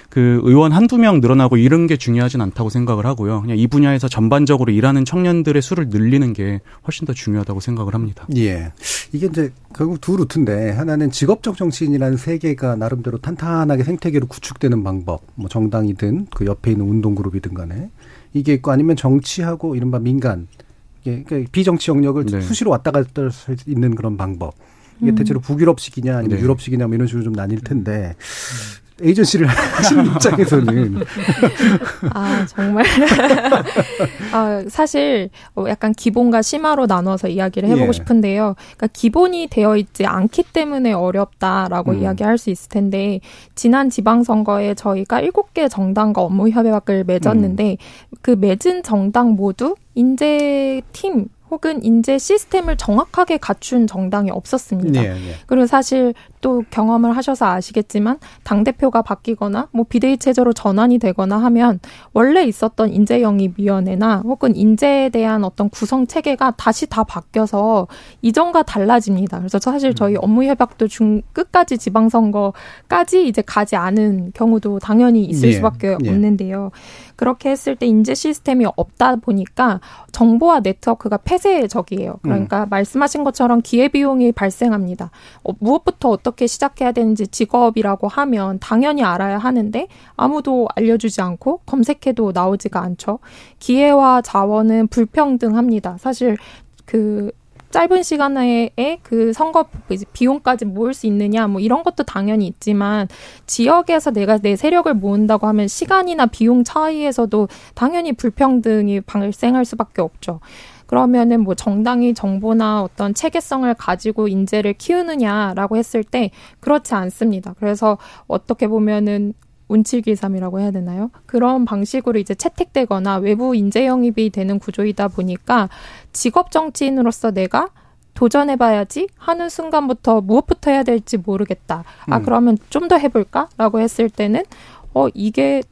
그 의원 한두 명 늘어나고 이런 게 중요하진 않다고 생각을 하고요. 그냥 이 분야에서 전반적으로 일하는 청년들의 수를 늘리는 게 훨씬 더 중요하다고 생각을 합니다. 예. 이게 이제 결국 두 루트인데 하나는 직업적 정치인이라는 세계가 나름대로 탄탄하게 생태계로 구축되는 방법, 뭐 정당이든 그 옆에 있는 운동 그룹이든 간에 이게 있고 아니면 정치하고 이른바 민간 예, 그러니까 비정치 영역을 네. 수시로 왔다 갔다 할 수 있는 그런 방법. 이게 음. 대체로 북유럽식이냐 아니면 네. 유럽식이냐 뭐 이런 식으로 좀 나뉠 텐데 에이전시를 하시는 입장에서는 아 정말 아 사실 어, 약간 기본과 심화로 나눠서 이야기를 해보고 예. 싶은데요. 그러니까 기본이 되어 있지 않기 때문에 어렵다라고 음. 이야기할 수 있을 텐데 지난 지방선거에 저희가 일곱 개 정당과 업무 협약을 맺었는데 음. 그 맺은 정당 모두 인재 팀 혹은 인재 시스템을 정확하게 갖춘 정당이 없었습니다. 네, 네. 그리고 사실 또 경험을 하셔서 아시겠지만 당 대표가 바뀌거나 뭐 비대위 체제로 전환이 되거나 하면 원래 있었던 인재 영입 위원회나 혹은 인재에 대한 어떤 구성 체계가 다시 다 바뀌어서 이전과 달라집니다. 그래서 사실 저희 음. 업무 협약도 중 끝까지 지방 선거까지 이제 가지 않은 경우도 당연히 있을 네, 수밖에 네. 없는데요. 그렇게 했을 때 인재 시스템이 없다 보니까 정보와 네트워크가 폐쇄적이에요. 그러니까 음. 말씀하신 것처럼 기회 비용이 발생합니다. 어, 무엇부터 어떻게 시작해야 되는지 직업이라고 하면 당연히 알아야 하는데 아무도 알려주지 않고 검색해도 나오지가 않죠. 기회와 자원은 불평등합니다. 사실 그 짧은 시간 내에 그 선거 비용까지 모을 수 있느냐 뭐 이런 것도 당연히 있지만 지역에서 내가 내 세력을 모은다고 하면 시간이나 비용 차이에서도 당연히 불평등이 발생할 수밖에 없죠. 그러면은 뭐 정당이 정보나 어떤 체계성을 가지고 인재를 키우느냐라고 했을 때 그렇지 않습니다. 그래서 어떻게 보면은 운칠기삼이라고 해야 되나요? 그런 방식으로 이제 채택되거나 외부 인재 영입이 되는 구조이다 보니까 직업 정치인으로서 내가 도전해봐야지 하는 순간부터 무엇부터 해야 될지 모르겠다. 아, 음. 그러면 좀 더 해볼까? 라고 했을 때는, 어, 이게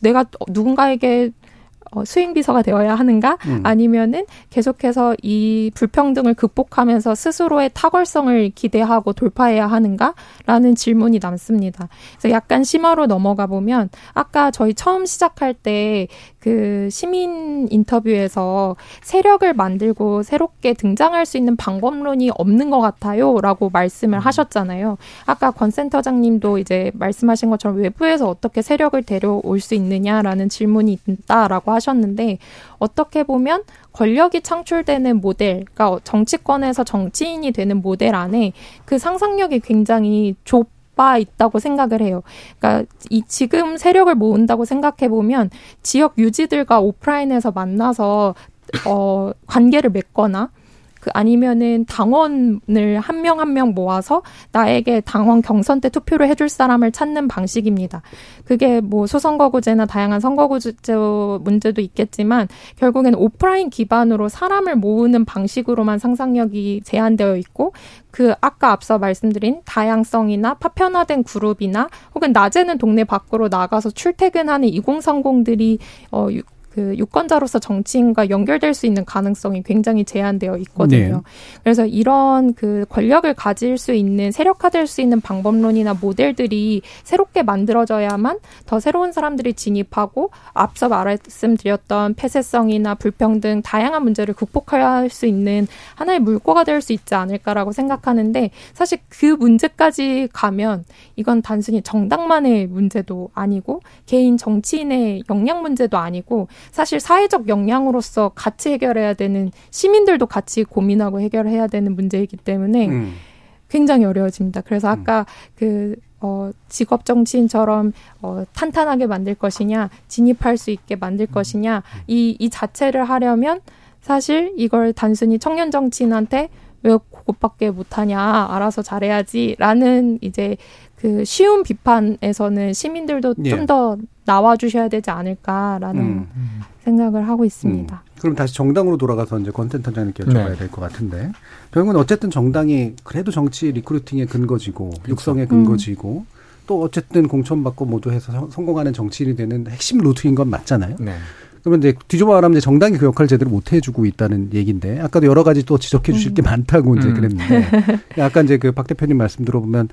내가 누군가에게 어, 수행 비서가 되어야 하는가 음. 아니면은 계속해서 이 불평등을 극복하면서 스스로의 탁월성을 기대하고 돌파해야 하는가라는 질문이 남습니다. 그래서 약간 심화로 넘어가 보면 아까 저희 처음 시작할 때 그 시민 인터뷰에서 세력을 만들고 새롭게 등장할 수 있는 방법론이 없는 것 같아요 라고 말씀을 음. 하셨잖아요. 아까 권 센터장님도 이제 말씀하신 것처럼 외부에서 어떻게 세력을 데려올 수 있느냐라는 질문이 있다라고 하셨 하셨는데 어떻게 보면 권력이 창출되는 모델, 그러니까 정치권에서 정치인이 되는 모델 안에 그 상상력이 굉장히 좁 바 있다고 생각을 해요. 그러니까 이 지금 세력을 모은다고 생각해 보면 지역 유지들과 오프라인에서 만나서 어 관계를 맺거나 그 아니면은 당원을 한명 한 명 모아서 나에게 당원 경선 때 투표를 해줄 사람을 찾는 방식입니다. 그게 뭐 소선거구제나 다양한 선거구제 문제도 있겠지만 결국엔 오프라인 기반으로 사람을 모으는 방식으로만 상상력이 제한되어 있고 그 아까 앞서 말씀드린 다양성이나 파편화된 그룹이나 혹은 낮에는 동네 밖으로 나가서 출퇴근하는 2030들이 어 그 유권자로서 정치인과 연결될 수 있는 가능성이 굉장히 제한되어 있거든요. 네. 그래서 이런 그 권력을 가질 수 있는 세력화될 수 있는 방법론이나 모델들이 새롭게 만들어져야만 더 새로운 사람들이 진입하고 앞서 말씀드렸던 폐쇄성이나 불평등 다양한 문제를 극복할 수 있는 하나의 물꼬가 될 수 있지 않을까라고 생각하는데 사실 그 문제까지 가면 이건 단순히 정당만의 문제도 아니고 개인 정치인의 역량 문제도 아니고 사실 사회적 역량으로서 같이 해결해야 되는 시민들도 같이 고민하고 해결해야 되는 문제이기 때문에 음. 굉장히 어려워집니다. 그래서 아까 음. 그 어, 직업 정치인처럼 어, 탄탄하게 만들 것이냐, 진입할 수 있게 만들 것이냐, 음. 이, 이 자체를 하려면 사실 이걸 단순히 청년 정치인한테 왜 그것밖에 못하냐, 알아서 잘해야지 라는 이제 그 쉬운 비판에서는 시민들도 예. 좀더 나와 주셔야 되지 않을까라는 음. 생각을 하고 있습니다. 음. 그럼 다시 정당으로 돌아가서 이제 권센터 장님께 여쭤봐야 네. 될것 같은데 결국은 어쨌든 정당이 그래도 정치 recruiting의 근거지고 그렇죠. 육성의 근거지고 음. 또 어쨌든 공천받고 모두 해서 성공하는 정치인이 되는 핵심 루트인 건 맞잖아요. 네. 그러면 이제 뒤집어 말하면 이제 정당이 그 역할을 제대로 못 해주고 있다는 얘기인데 아까도 여러 가지 또 지적해 주실 게 음. 많다고 이제 음. 그랬는데 아까 이제 그 박 대표님 말씀 들어보면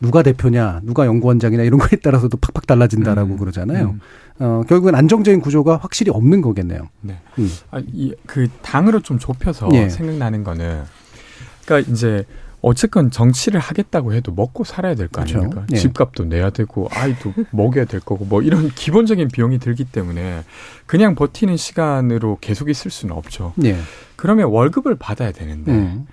누가 대표냐, 누가 연구원장이냐 이런 거에 따라서도 팍팍 달라진다라고 음. 그러잖아요. 음. 어, 결국은 안정적인 구조가 확실히 없는 거겠네요. 네. 음. 아, 이, 그 당으로 좀 좁혀서 예. 생각나는 거는 그러니까 이제 어쨌건 정치를 하겠다고 해도 먹고 살아야 될거 그렇죠. 아닙니까? 예. 집값도 내야 되고 아이도 먹여야 될 거고 뭐 이런 기본적인 비용이 들기 때문에 그냥 버티는 시간으로 계속 있을 수는 없죠. 예. 그러면 월급을 받아야 되는데 음.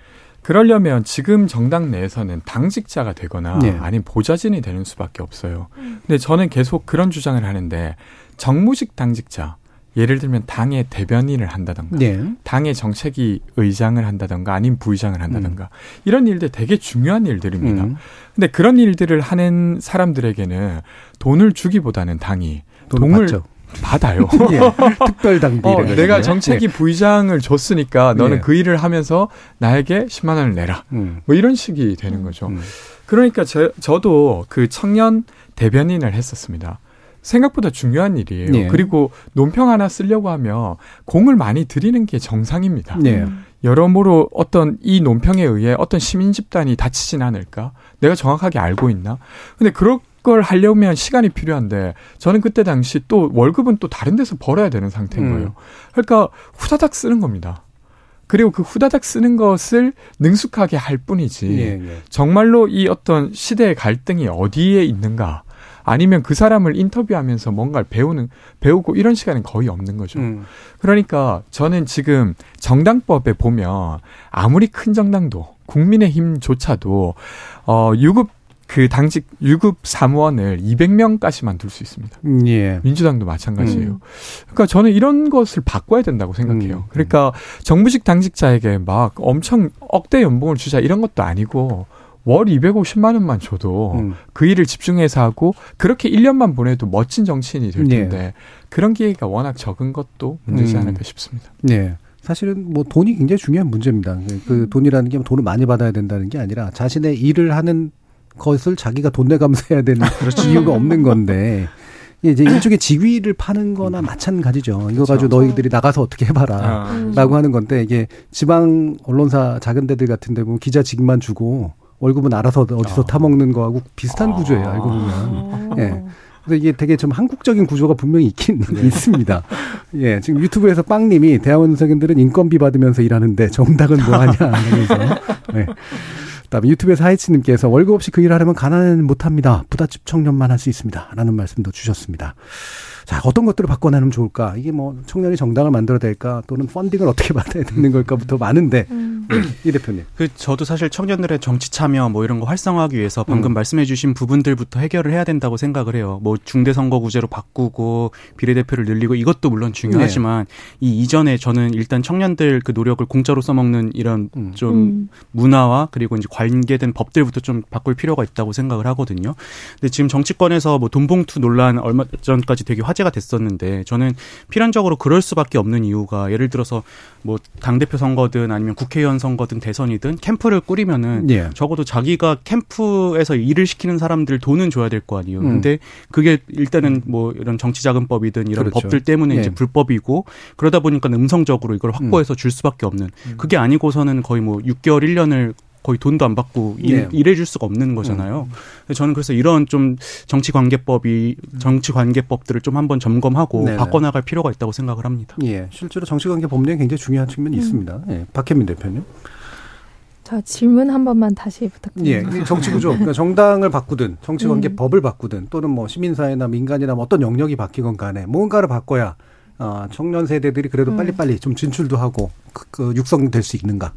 그러려면 지금 정당 내에서는 당직자가 되거나 네. 아니면 보좌진이 되는 수밖에 없어요. 근데 저는 계속 그런 주장을 하는데 정무직 당직자 예를 들면 당의 대변인을 한다던가 네. 당의 정책위 의장을 한다던가 아니면 부의장을 한다던가 음. 이런 일들 되게 중요한 일들입니다. 음. 근데 그런 일들을 하는 사람들에게는 돈을 주기보다는 당이 돈을 받죠. 받아요. 예, 특별 당비. 어, 내가 정책위 예. 부의장을 줬으니까 너는 예. 그 일을 하면서 나에게 10만 원을 내라. 음. 뭐 이런 식이 되는 거죠. 음. 그러니까 제, 저도 그 청년 대변인을 했었습니다. 생각보다 중요한 일이에요. 예. 그리고 논평 하나 쓰려고 하면 공을 많이 들이는 게 정상입니다. 예. 여러모로 어떤 이 논평에 의해 어떤 시민 집단이 다치진 않을까? 내가 정확하게 알고 있나? 근데 그 렇걸 하려면 시간이 필요한데 저는 그때 당시 또 월급은 또 다른 데서 벌어야 되는 상태인 음. 거예요. 그러니까 후다닥 쓰는 겁니다. 그리고 그 후다닥 쓰는 것을 능숙하게 할 뿐이지 예, 예. 정말로 이 어떤 시대의 갈등이 어디에 있는가 아니면 그 사람을 인터뷰하면서 뭔가를 배우는 배우고 이런 시간은 거의 없는 거죠. 음. 그러니까 저는 지금 정당법에 보면 아무리 큰 정당도 국민의힘조차도 어 유급 그 당직 유급 사무원을 200명까지만 둘 수 있습니다. 음, 예. 민주당도 마찬가지예요. 음. 그러니까 저는 이런 것을 바꿔야 된다고 생각해요. 음. 그러니까 정부직 당직자에게 막 엄청 억대 연봉을 주자 이런 것도 아니고 월 250만 원만 줘도 음. 그 일을 집중해서 하고 그렇게 1년만 보내도 멋진 정치인이 될 네. 텐데 네. 그런 기회가 워낙 적은 것도 문제지 음. 않을까 싶습니다. 네. 사실은 뭐 돈이 굉장히 중요한 문제입니다. 그 돈이라는 게 돈을 많이 받아야 된다는 게 아니라 자신의 일을 하는 것을 자기가 돈 내가면서 해야 되는 그렇죠. 이유가 없는 건데 이제 일종의 직위를 파는 거나 마찬가지죠. 이거 그렇죠. 가지고 너희들이 나가서 어떻게 해봐라. 아. 라고 하는 건데 이게 지방 언론사 작은 데들 같은 데 보면 기자직만 주고 월급은 알아서 어디서 아. 타먹는 거하고 비슷한 아. 구조예요. 알고 보면. 예. 네. 그래서 이게 되게 좀 한국적인 구조가 분명히 있긴 네. 있습니다. 예, 지금 유튜브에서 빵님이 대학원생들은 인건비 받으면서 일하는데 정당은 뭐하냐 하면서. 네. 그다음에 유튜브에서 하이치님께서 월급 없이 그 일을 하려면 가난은 못합니다. 부잣집 청년만 할 수 있습니다. 라는 말씀도 주셨습니다. 자, 어떤 것들을 바꿔내면 좋을까? 이게 뭐 청년이 정당을 만들어야 될까? 또는 펀딩을 어떻게 받아야 되는 걸까부터 많은데, 음. 네, 이 대표님. 그, 저도 사실 청년들의 정치 참여 뭐 이런 거 활성화하기 위해서 방금 음. 말씀해주신 부분들부터 해결을 해야 된다고 생각을 해요. 뭐 중대선거구제로 바꾸고 비례대표를 늘리고 이것도 물론 중요하지만 네. 이 이전에 저는 일단 청년들 그 노력을 공짜로 써먹는 이런 음. 좀 음. 문화와 그리고 이제 관계된 법들부터 좀 바꿀 필요가 있다고 생각을 하거든요. 근데 지금 정치권에서 뭐 돈봉투 논란 얼마 전까지 되게 화 화제가 됐었는데 저는 필연적으로 그럴 수밖에 없는 이유가 예를 들어서 뭐 당대표 선거든 아니면 국회의원 선거든 대선이든 캠프를 꾸리면은 예. 적어도 자기가 캠프에서 일을 시키는 사람들 돈은 줘야 될 거 아니에요. 음. 근데 그게 일단은 뭐 이런 정치자금법이든 이런 그렇죠. 법들 때문에 예. 이제 불법이고 그러다 보니까 음성적으로 이걸 확보해서 음. 줄 수밖에 없는 음. 그게 아니고서는 거의 뭐 6개월 1년을 거의 돈도 안 받고 일, 네. 일해줄 수가 없는 거잖아요. 음. 저는 그래서 이런 좀 정치 관계법이 정치 관계법들을 좀 한번 점검하고 네네. 바꿔나갈 필요가 있다고 생각을 합니다. 예, 실제로 정치 관계 법령이 굉장히 중요한 측면이 음. 있습니다. 예, 박혜민 대표님. 자 질문 한 번만 다시 부탁드립니다. 예, 정치 구조, 그러니까 정당을 바꾸든 정치 관계 음. 법을 바꾸든 또는 뭐 시민사회나 민간이나 뭐 어떤 영역이 바뀌건 간에 뭔가를 바꿔야 어, 청년 세대들이 그래도 음. 빨리빨리 좀 진출도 하고 그, 그 육성될 수 있는가.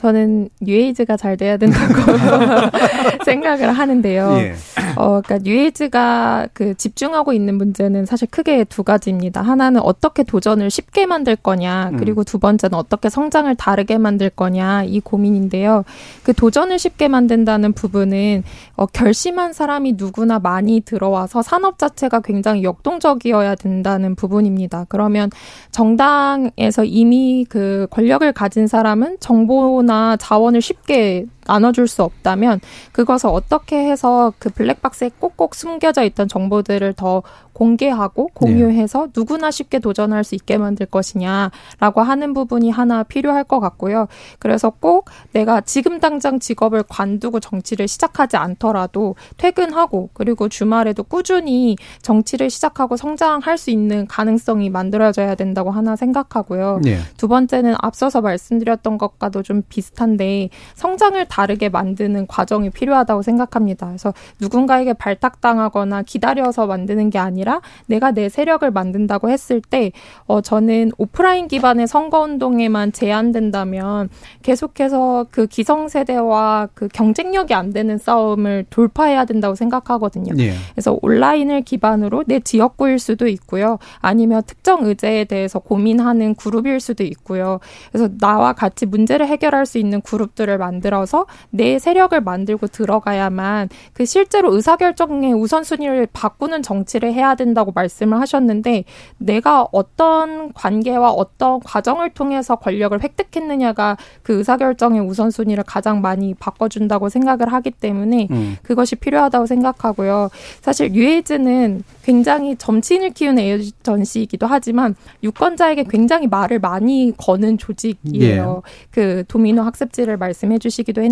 저는 뉴에이즈가 잘 돼야 된다고 생각을 하는데요. 예. 어, 그러니까 뉴에이즈가 그 집중하고 있는 문제는 사실 크게 두 가지입니다. 하나는 어떻게 도전을 쉽게 만들 거냐, 음. 그리고 두 번째는 어떻게 성장을 다르게 만들 거냐 이 고민인데요. 그 도전을 쉽게 만든다는 부분은 어, 결심한 사람이 누구나 많이 들어와서 산업 자체가 굉장히 역동적이어야 된다는 부분입니다. 그러면 정당에서 이미 그 권력을 가진 사람은 정보나 정보나 자원을 쉽게 나눠줄 수 없다면 그것을 어떻게 해서 그 블랙박스에 꼭꼭 숨겨져 있던 정보들을 더 공개하고 공유해서 네. 누구나 쉽게 도전할 수 있게 만들 것이냐라고 하는 부분이 하나 필요할 것 같고요. 그래서 꼭 내가 지금 당장 직업을 관두고 정치를 시작하지 않더라도 퇴근하고 그리고 주말에도 꾸준히 정치를 시작하고 성장할 수 있는 가능성이 만들어져야 된다고 하나 생각하고요. 네. 두 번째는 앞서서 말씀드렸던 것과도 좀 비슷한데 성장을 다 르게 만드는 과정이 필요하다고 생각합니다. 그래서 누군가에게 발탁당하거나 기다려서 만드는 게 아니라 아니라 내가 내 세력을 만든다고 했을 때 어, 저는 오프라인 기반의 선거운동에만 제한된다면 계속해서 그 기성세대와 그 경쟁력이 안 되는 싸움을 돌파해야 된다고 생각하거든요. 예. 그래서 온라인을 기반으로 내 지역구일 수도 있고요. 아니면 특정 의제에 대해서 고민하는 그룹일 수도 있고요. 그래서 나와 같이 문제를 해결할 수 있는 그룹들을 만들어서 내 세력을 만들고 들어가야만 그 실제로 의사결정의 우선순위를 바꾸는 정치를 해야 된다고 말씀을 하셨는데 내가 어떤 관계와 어떤 과정을 통해서 권력을 획득했느냐가 그 의사결정의 우선순위를 가장 많이 바꿔준다고 생각을 하기 때문에 음. 그것이 필요하다고 생각하고요. 사실 뉴에이즈는 굉장히 정치인을 키우는 에이전시이기도 하지만 유권자에게 굉장히 말을 많이 거는 조직이에요. 예. 그 도미노 학습지를 말씀해 주시기도 했는데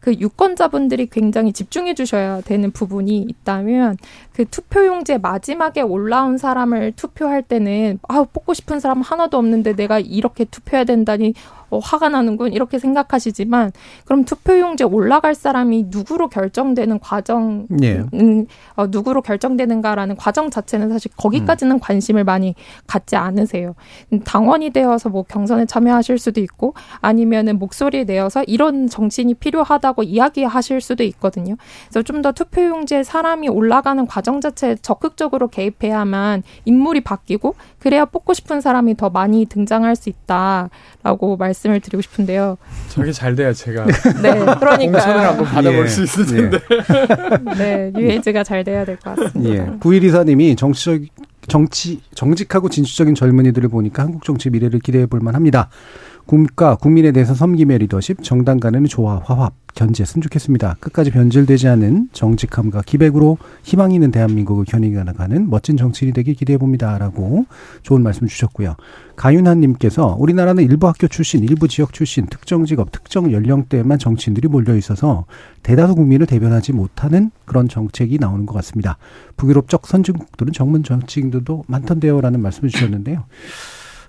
그 유권자분들이 굉장히 집중해 주셔야 되는 부분이 있다면 그 투표용지에 마지막에 올라온 사람을 투표할 때는 아 뽑고 싶은 사람 하나도 없는데 내가 이렇게 투표해야 된다니 어, 화가 나는군 이렇게 생각하시지만 그럼 투표용지에 올라갈 사람이 누구로 결정되는 과정, 예. 음, 어, 누구로 결정되는가라는 과정 자체는 사실 거기까지는 음. 관심을 많이 갖지 않으세요. 당원이 되어서 뭐 경선에 참여하실 수도 있고 아니면은 목소리 내어서 이런 정치인이 필요하다고 이야기하실 수도 있거든요. 그래서 좀 더 투표용지에 사람이 올라가는 과정 자체에 적극적으로 개입해야만 인물이 바뀌고 그래야 뽑고 싶은 사람이 더 많이 등장할 수 있다라고 말씀을 드리고 싶은데요. 저게 잘 돼야 제가 네, 그러니까 공천을 한번 받아볼 예. 수 있을 텐데. 네, 뉴에이즈가 잘 돼야 될 것 같습니다. 예. 9124님이 정치적 정치 정직하고 진취적인 젊은이들을 보니까 한국 정치 미래를 기대해 볼 만합니다. 국가 국민에 대해서 섬김의 리더십, 정당 간의 조화, 화합, 견제했으면 좋겠습니다. 끝까지 변질되지 않은 정직함과 기백으로 희망 있는 대한민국을 견인해나가는 멋진 정치인이 되길 기대해 봅니다라고 좋은 말씀 주셨고요. 가윤한님께서 우리나라는 일부 학교 출신, 일부 지역 출신, 특정 직업, 특정 연령대에만 정치인들이 몰려 있어서 대다수 국민을 대변하지 못하는 그런 정책이 나오는 것 같습니다. 북유럽적 선진국들은 전문 정치인들도 많던데요라는 말씀을 주셨는데요.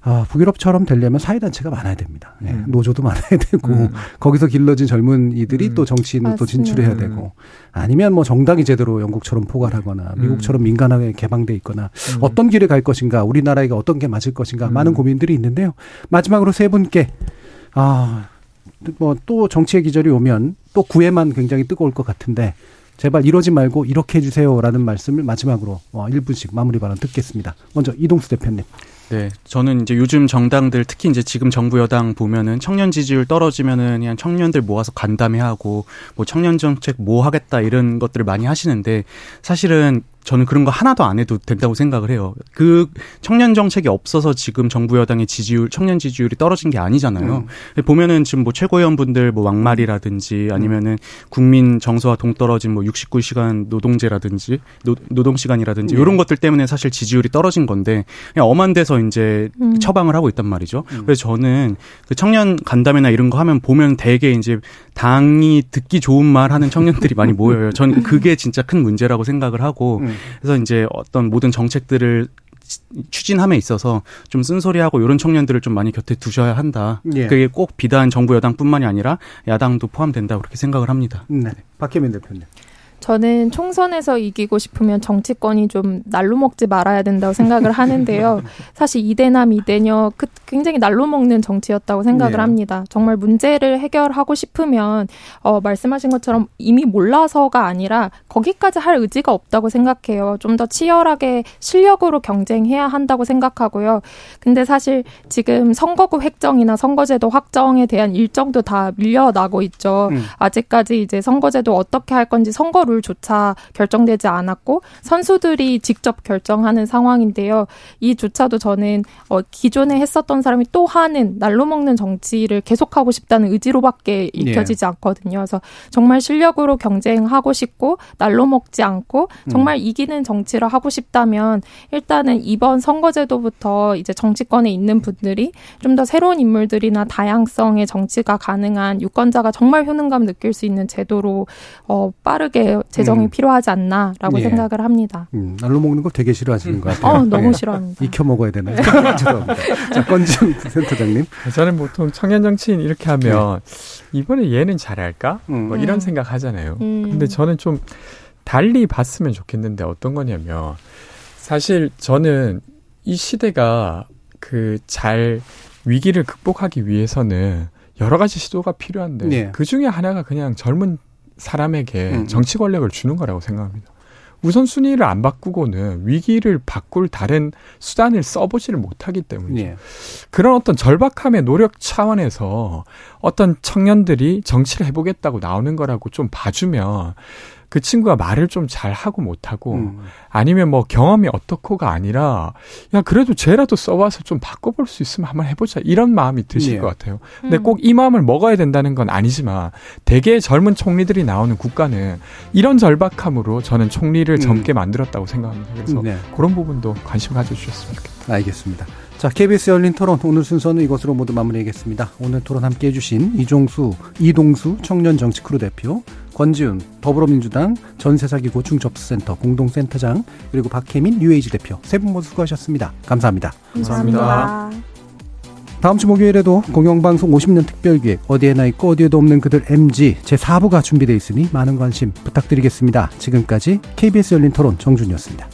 아, 북유럽처럼 되려면 사회단체가 많아야 됩니다. 예, 음. 노조도 많아야 되고, 음. 거기서 길러진 젊은 이들이 음. 또 정치인을 또 진출해야 되고, 아니면 뭐 정당이 제대로 영국처럼 포괄하거나, 음. 미국처럼 민간하게 개방돼 있거나, 음. 어떤 길을 갈 것인가, 우리나라가 어떤 게 맞을 것인가, 많은 음. 고민들이 있는데요. 마지막으로 세 분께, 아, 뭐 또 정치의 기절이 오면 또 구애만 굉장히 뜨거울 것 같은데, 제발 이러지 말고 이렇게 해주세요라는 말씀을 마지막으로 어, 1분씩 마무리 발언 듣겠습니다. 먼저 이동수 대표님. 네, 저는 이제 요즘 정당들 특히 이제 지금 정부 여당 보면은 청년 지지율 떨어지면은 그냥 청년들 모아서 간담회 하고 뭐 청년 정책 뭐 하겠다 이런 것들을 많이 하시는데 사실은 저는 그런 거 하나도 안 해도 된다고 생각을 해요. 그 청년 정책이 없어서 지금 정부 여당의 지지율, 청년 지지율이 떨어진 게 아니잖아요. 음. 보면은 지금 뭐 최고위원분들 뭐 막말이라든지 아니면은 국민 정서와 동떨어진 뭐 69시간 노동제라든지 노, 노동 시간이라든지 네. 이런 것들 때문에 사실 지지율이 떨어진 건데 그냥 엄한 데서 이제 음. 처방을 하고 있단 말이죠. 음. 그래서 저는 그 청년 간담회나 이런 거 하면 보면 대개 이제 당이 듣기 좋은 말 하는 청년들이 많이 모여요. 저는 그게 진짜 큰 문제라고 생각을 하고 음. 그래서 이제 어떤 모든 정책들을 추진함에 있어서 좀 쓴소리하고 이런 청년들을 좀 많이 곁에 두셔야 한다. 예. 그게 꼭 비단 정부 여당뿐만이 아니라 야당도 포함된다 그렇게 생각을 합니다. 네. 박혜민 대표님. 저는 총선에서 이기고 싶으면 정치권이 좀 날로 먹지 말아야 된다고 생각을 하는데요. 사실 이대남 이대녀 그 굉장히 날로 먹는 정치였다고 생각을 네. 합니다. 정말 문제를 해결하고 싶으면 어 말씀하신 것처럼 이미 몰라서가 아니라 거기까지 할 의지가 없다고 생각해요. 좀 더 치열하게 실력으로 경쟁해야 한다고 생각하고요. 근데 사실 지금 선거구 획정이나 선거제도 확정에 대한 일정도 다 밀려나고 있죠. 음. 아직까지 이제 선거제도 어떻게 할 건지 선거를 룰조차 결정되지 않았고 선수들이 직접 결정하는 상황인데요. 이조차도 저는 어, 기존에 했었던 사람이 또 하는 날로 먹는 정치를 계속하고 싶다는 의지로밖에 읽혀지지 예. 않거든요. 그래서 정말 실력으로 경쟁하고 싶고 날로 먹지 않고 정말 음. 이기는 정치를 하고 싶다면 일단은 이번 선거제도부터 이제 정치권에 있는 분들이 좀 더 새로운 인물들이나 다양성의 정치가 가능한 유권자가 정말 효능감 느낄 수 있는 제도로 어, 빠르게 재정이 음. 필요하지 않나라고 예. 생각을 합니다. 음, 날로 먹는 거 되게 싫어하시는 것 같아요. 어, 너무 예. 싫어합니다. 익혀 먹어야 되나요? 죄송합니다. 자, 건중 센터장님. 저는 보통 청년 정치인 이렇게 하면 네. 이번에 얘는 잘할까? 음. 뭐 이런 생각 하잖아요. 음. 근데 저는 좀 달리 봤으면 좋겠는데 어떤 거냐면 사실 저는 이 시대가 그 잘 위기를 극복하기 위해서는 여러 가지 시도가 필요한데 네. 그 중에 하나가 그냥 젊은 사람에게 음. 정치 권력을 주는 거라고 생각합니다. 우선 순위를 안 바꾸고는 위기를 바꿀 다른 수단을 써보지를 못하기 때문이죠. 예. 그런 어떤 절박함의 노력 차원에서 어떤 청년들이 정치를 해보겠다고 나오는 거라고 좀 봐주면 그 친구가 말을 좀 잘 하고 못하고 음. 아니면 뭐 경험이 어떻고가 아니라 야 그래도 쟤라도 써와서 좀 바꿔볼 수 있으면 한번 해보자 이런 마음이 드실 네. 것 같아요. 근데 음. 꼭이 마음을 먹어야 된다는 건 아니지만 대개 젊은 총리들이 나오는 국가는 이런 절박함으로 저는 총리를 음. 젊게 만들었다고 생각합니다. 그래서 네. 그런 부분도 관심 가져주셨으면 좋겠다. 알겠습니다. 자, KBS 열린 토론 오늘 순서는 이것으로 모두 마무리하겠습니다. 오늘 토론 함께 해주신 이종수, 이동수 청년 정치 크루 대표, 권지웅 더불어민주당 전세사기 고충 접수센터 공동센터장 그리고 박혜민 뉴웨이즈 대표 세 분 모두 수고하셨습니다. 감사합니다. 감사합니다. 감사합니다. 다음 주 목요일에도 공영방송 50년 특별기획 어디에나 있고 어디에도 없는 그들 MZ 제4부가 준비되어 있으니 많은 관심 부탁드리겠습니다. 지금까지 KBS 열린 토론 정준희였습니다.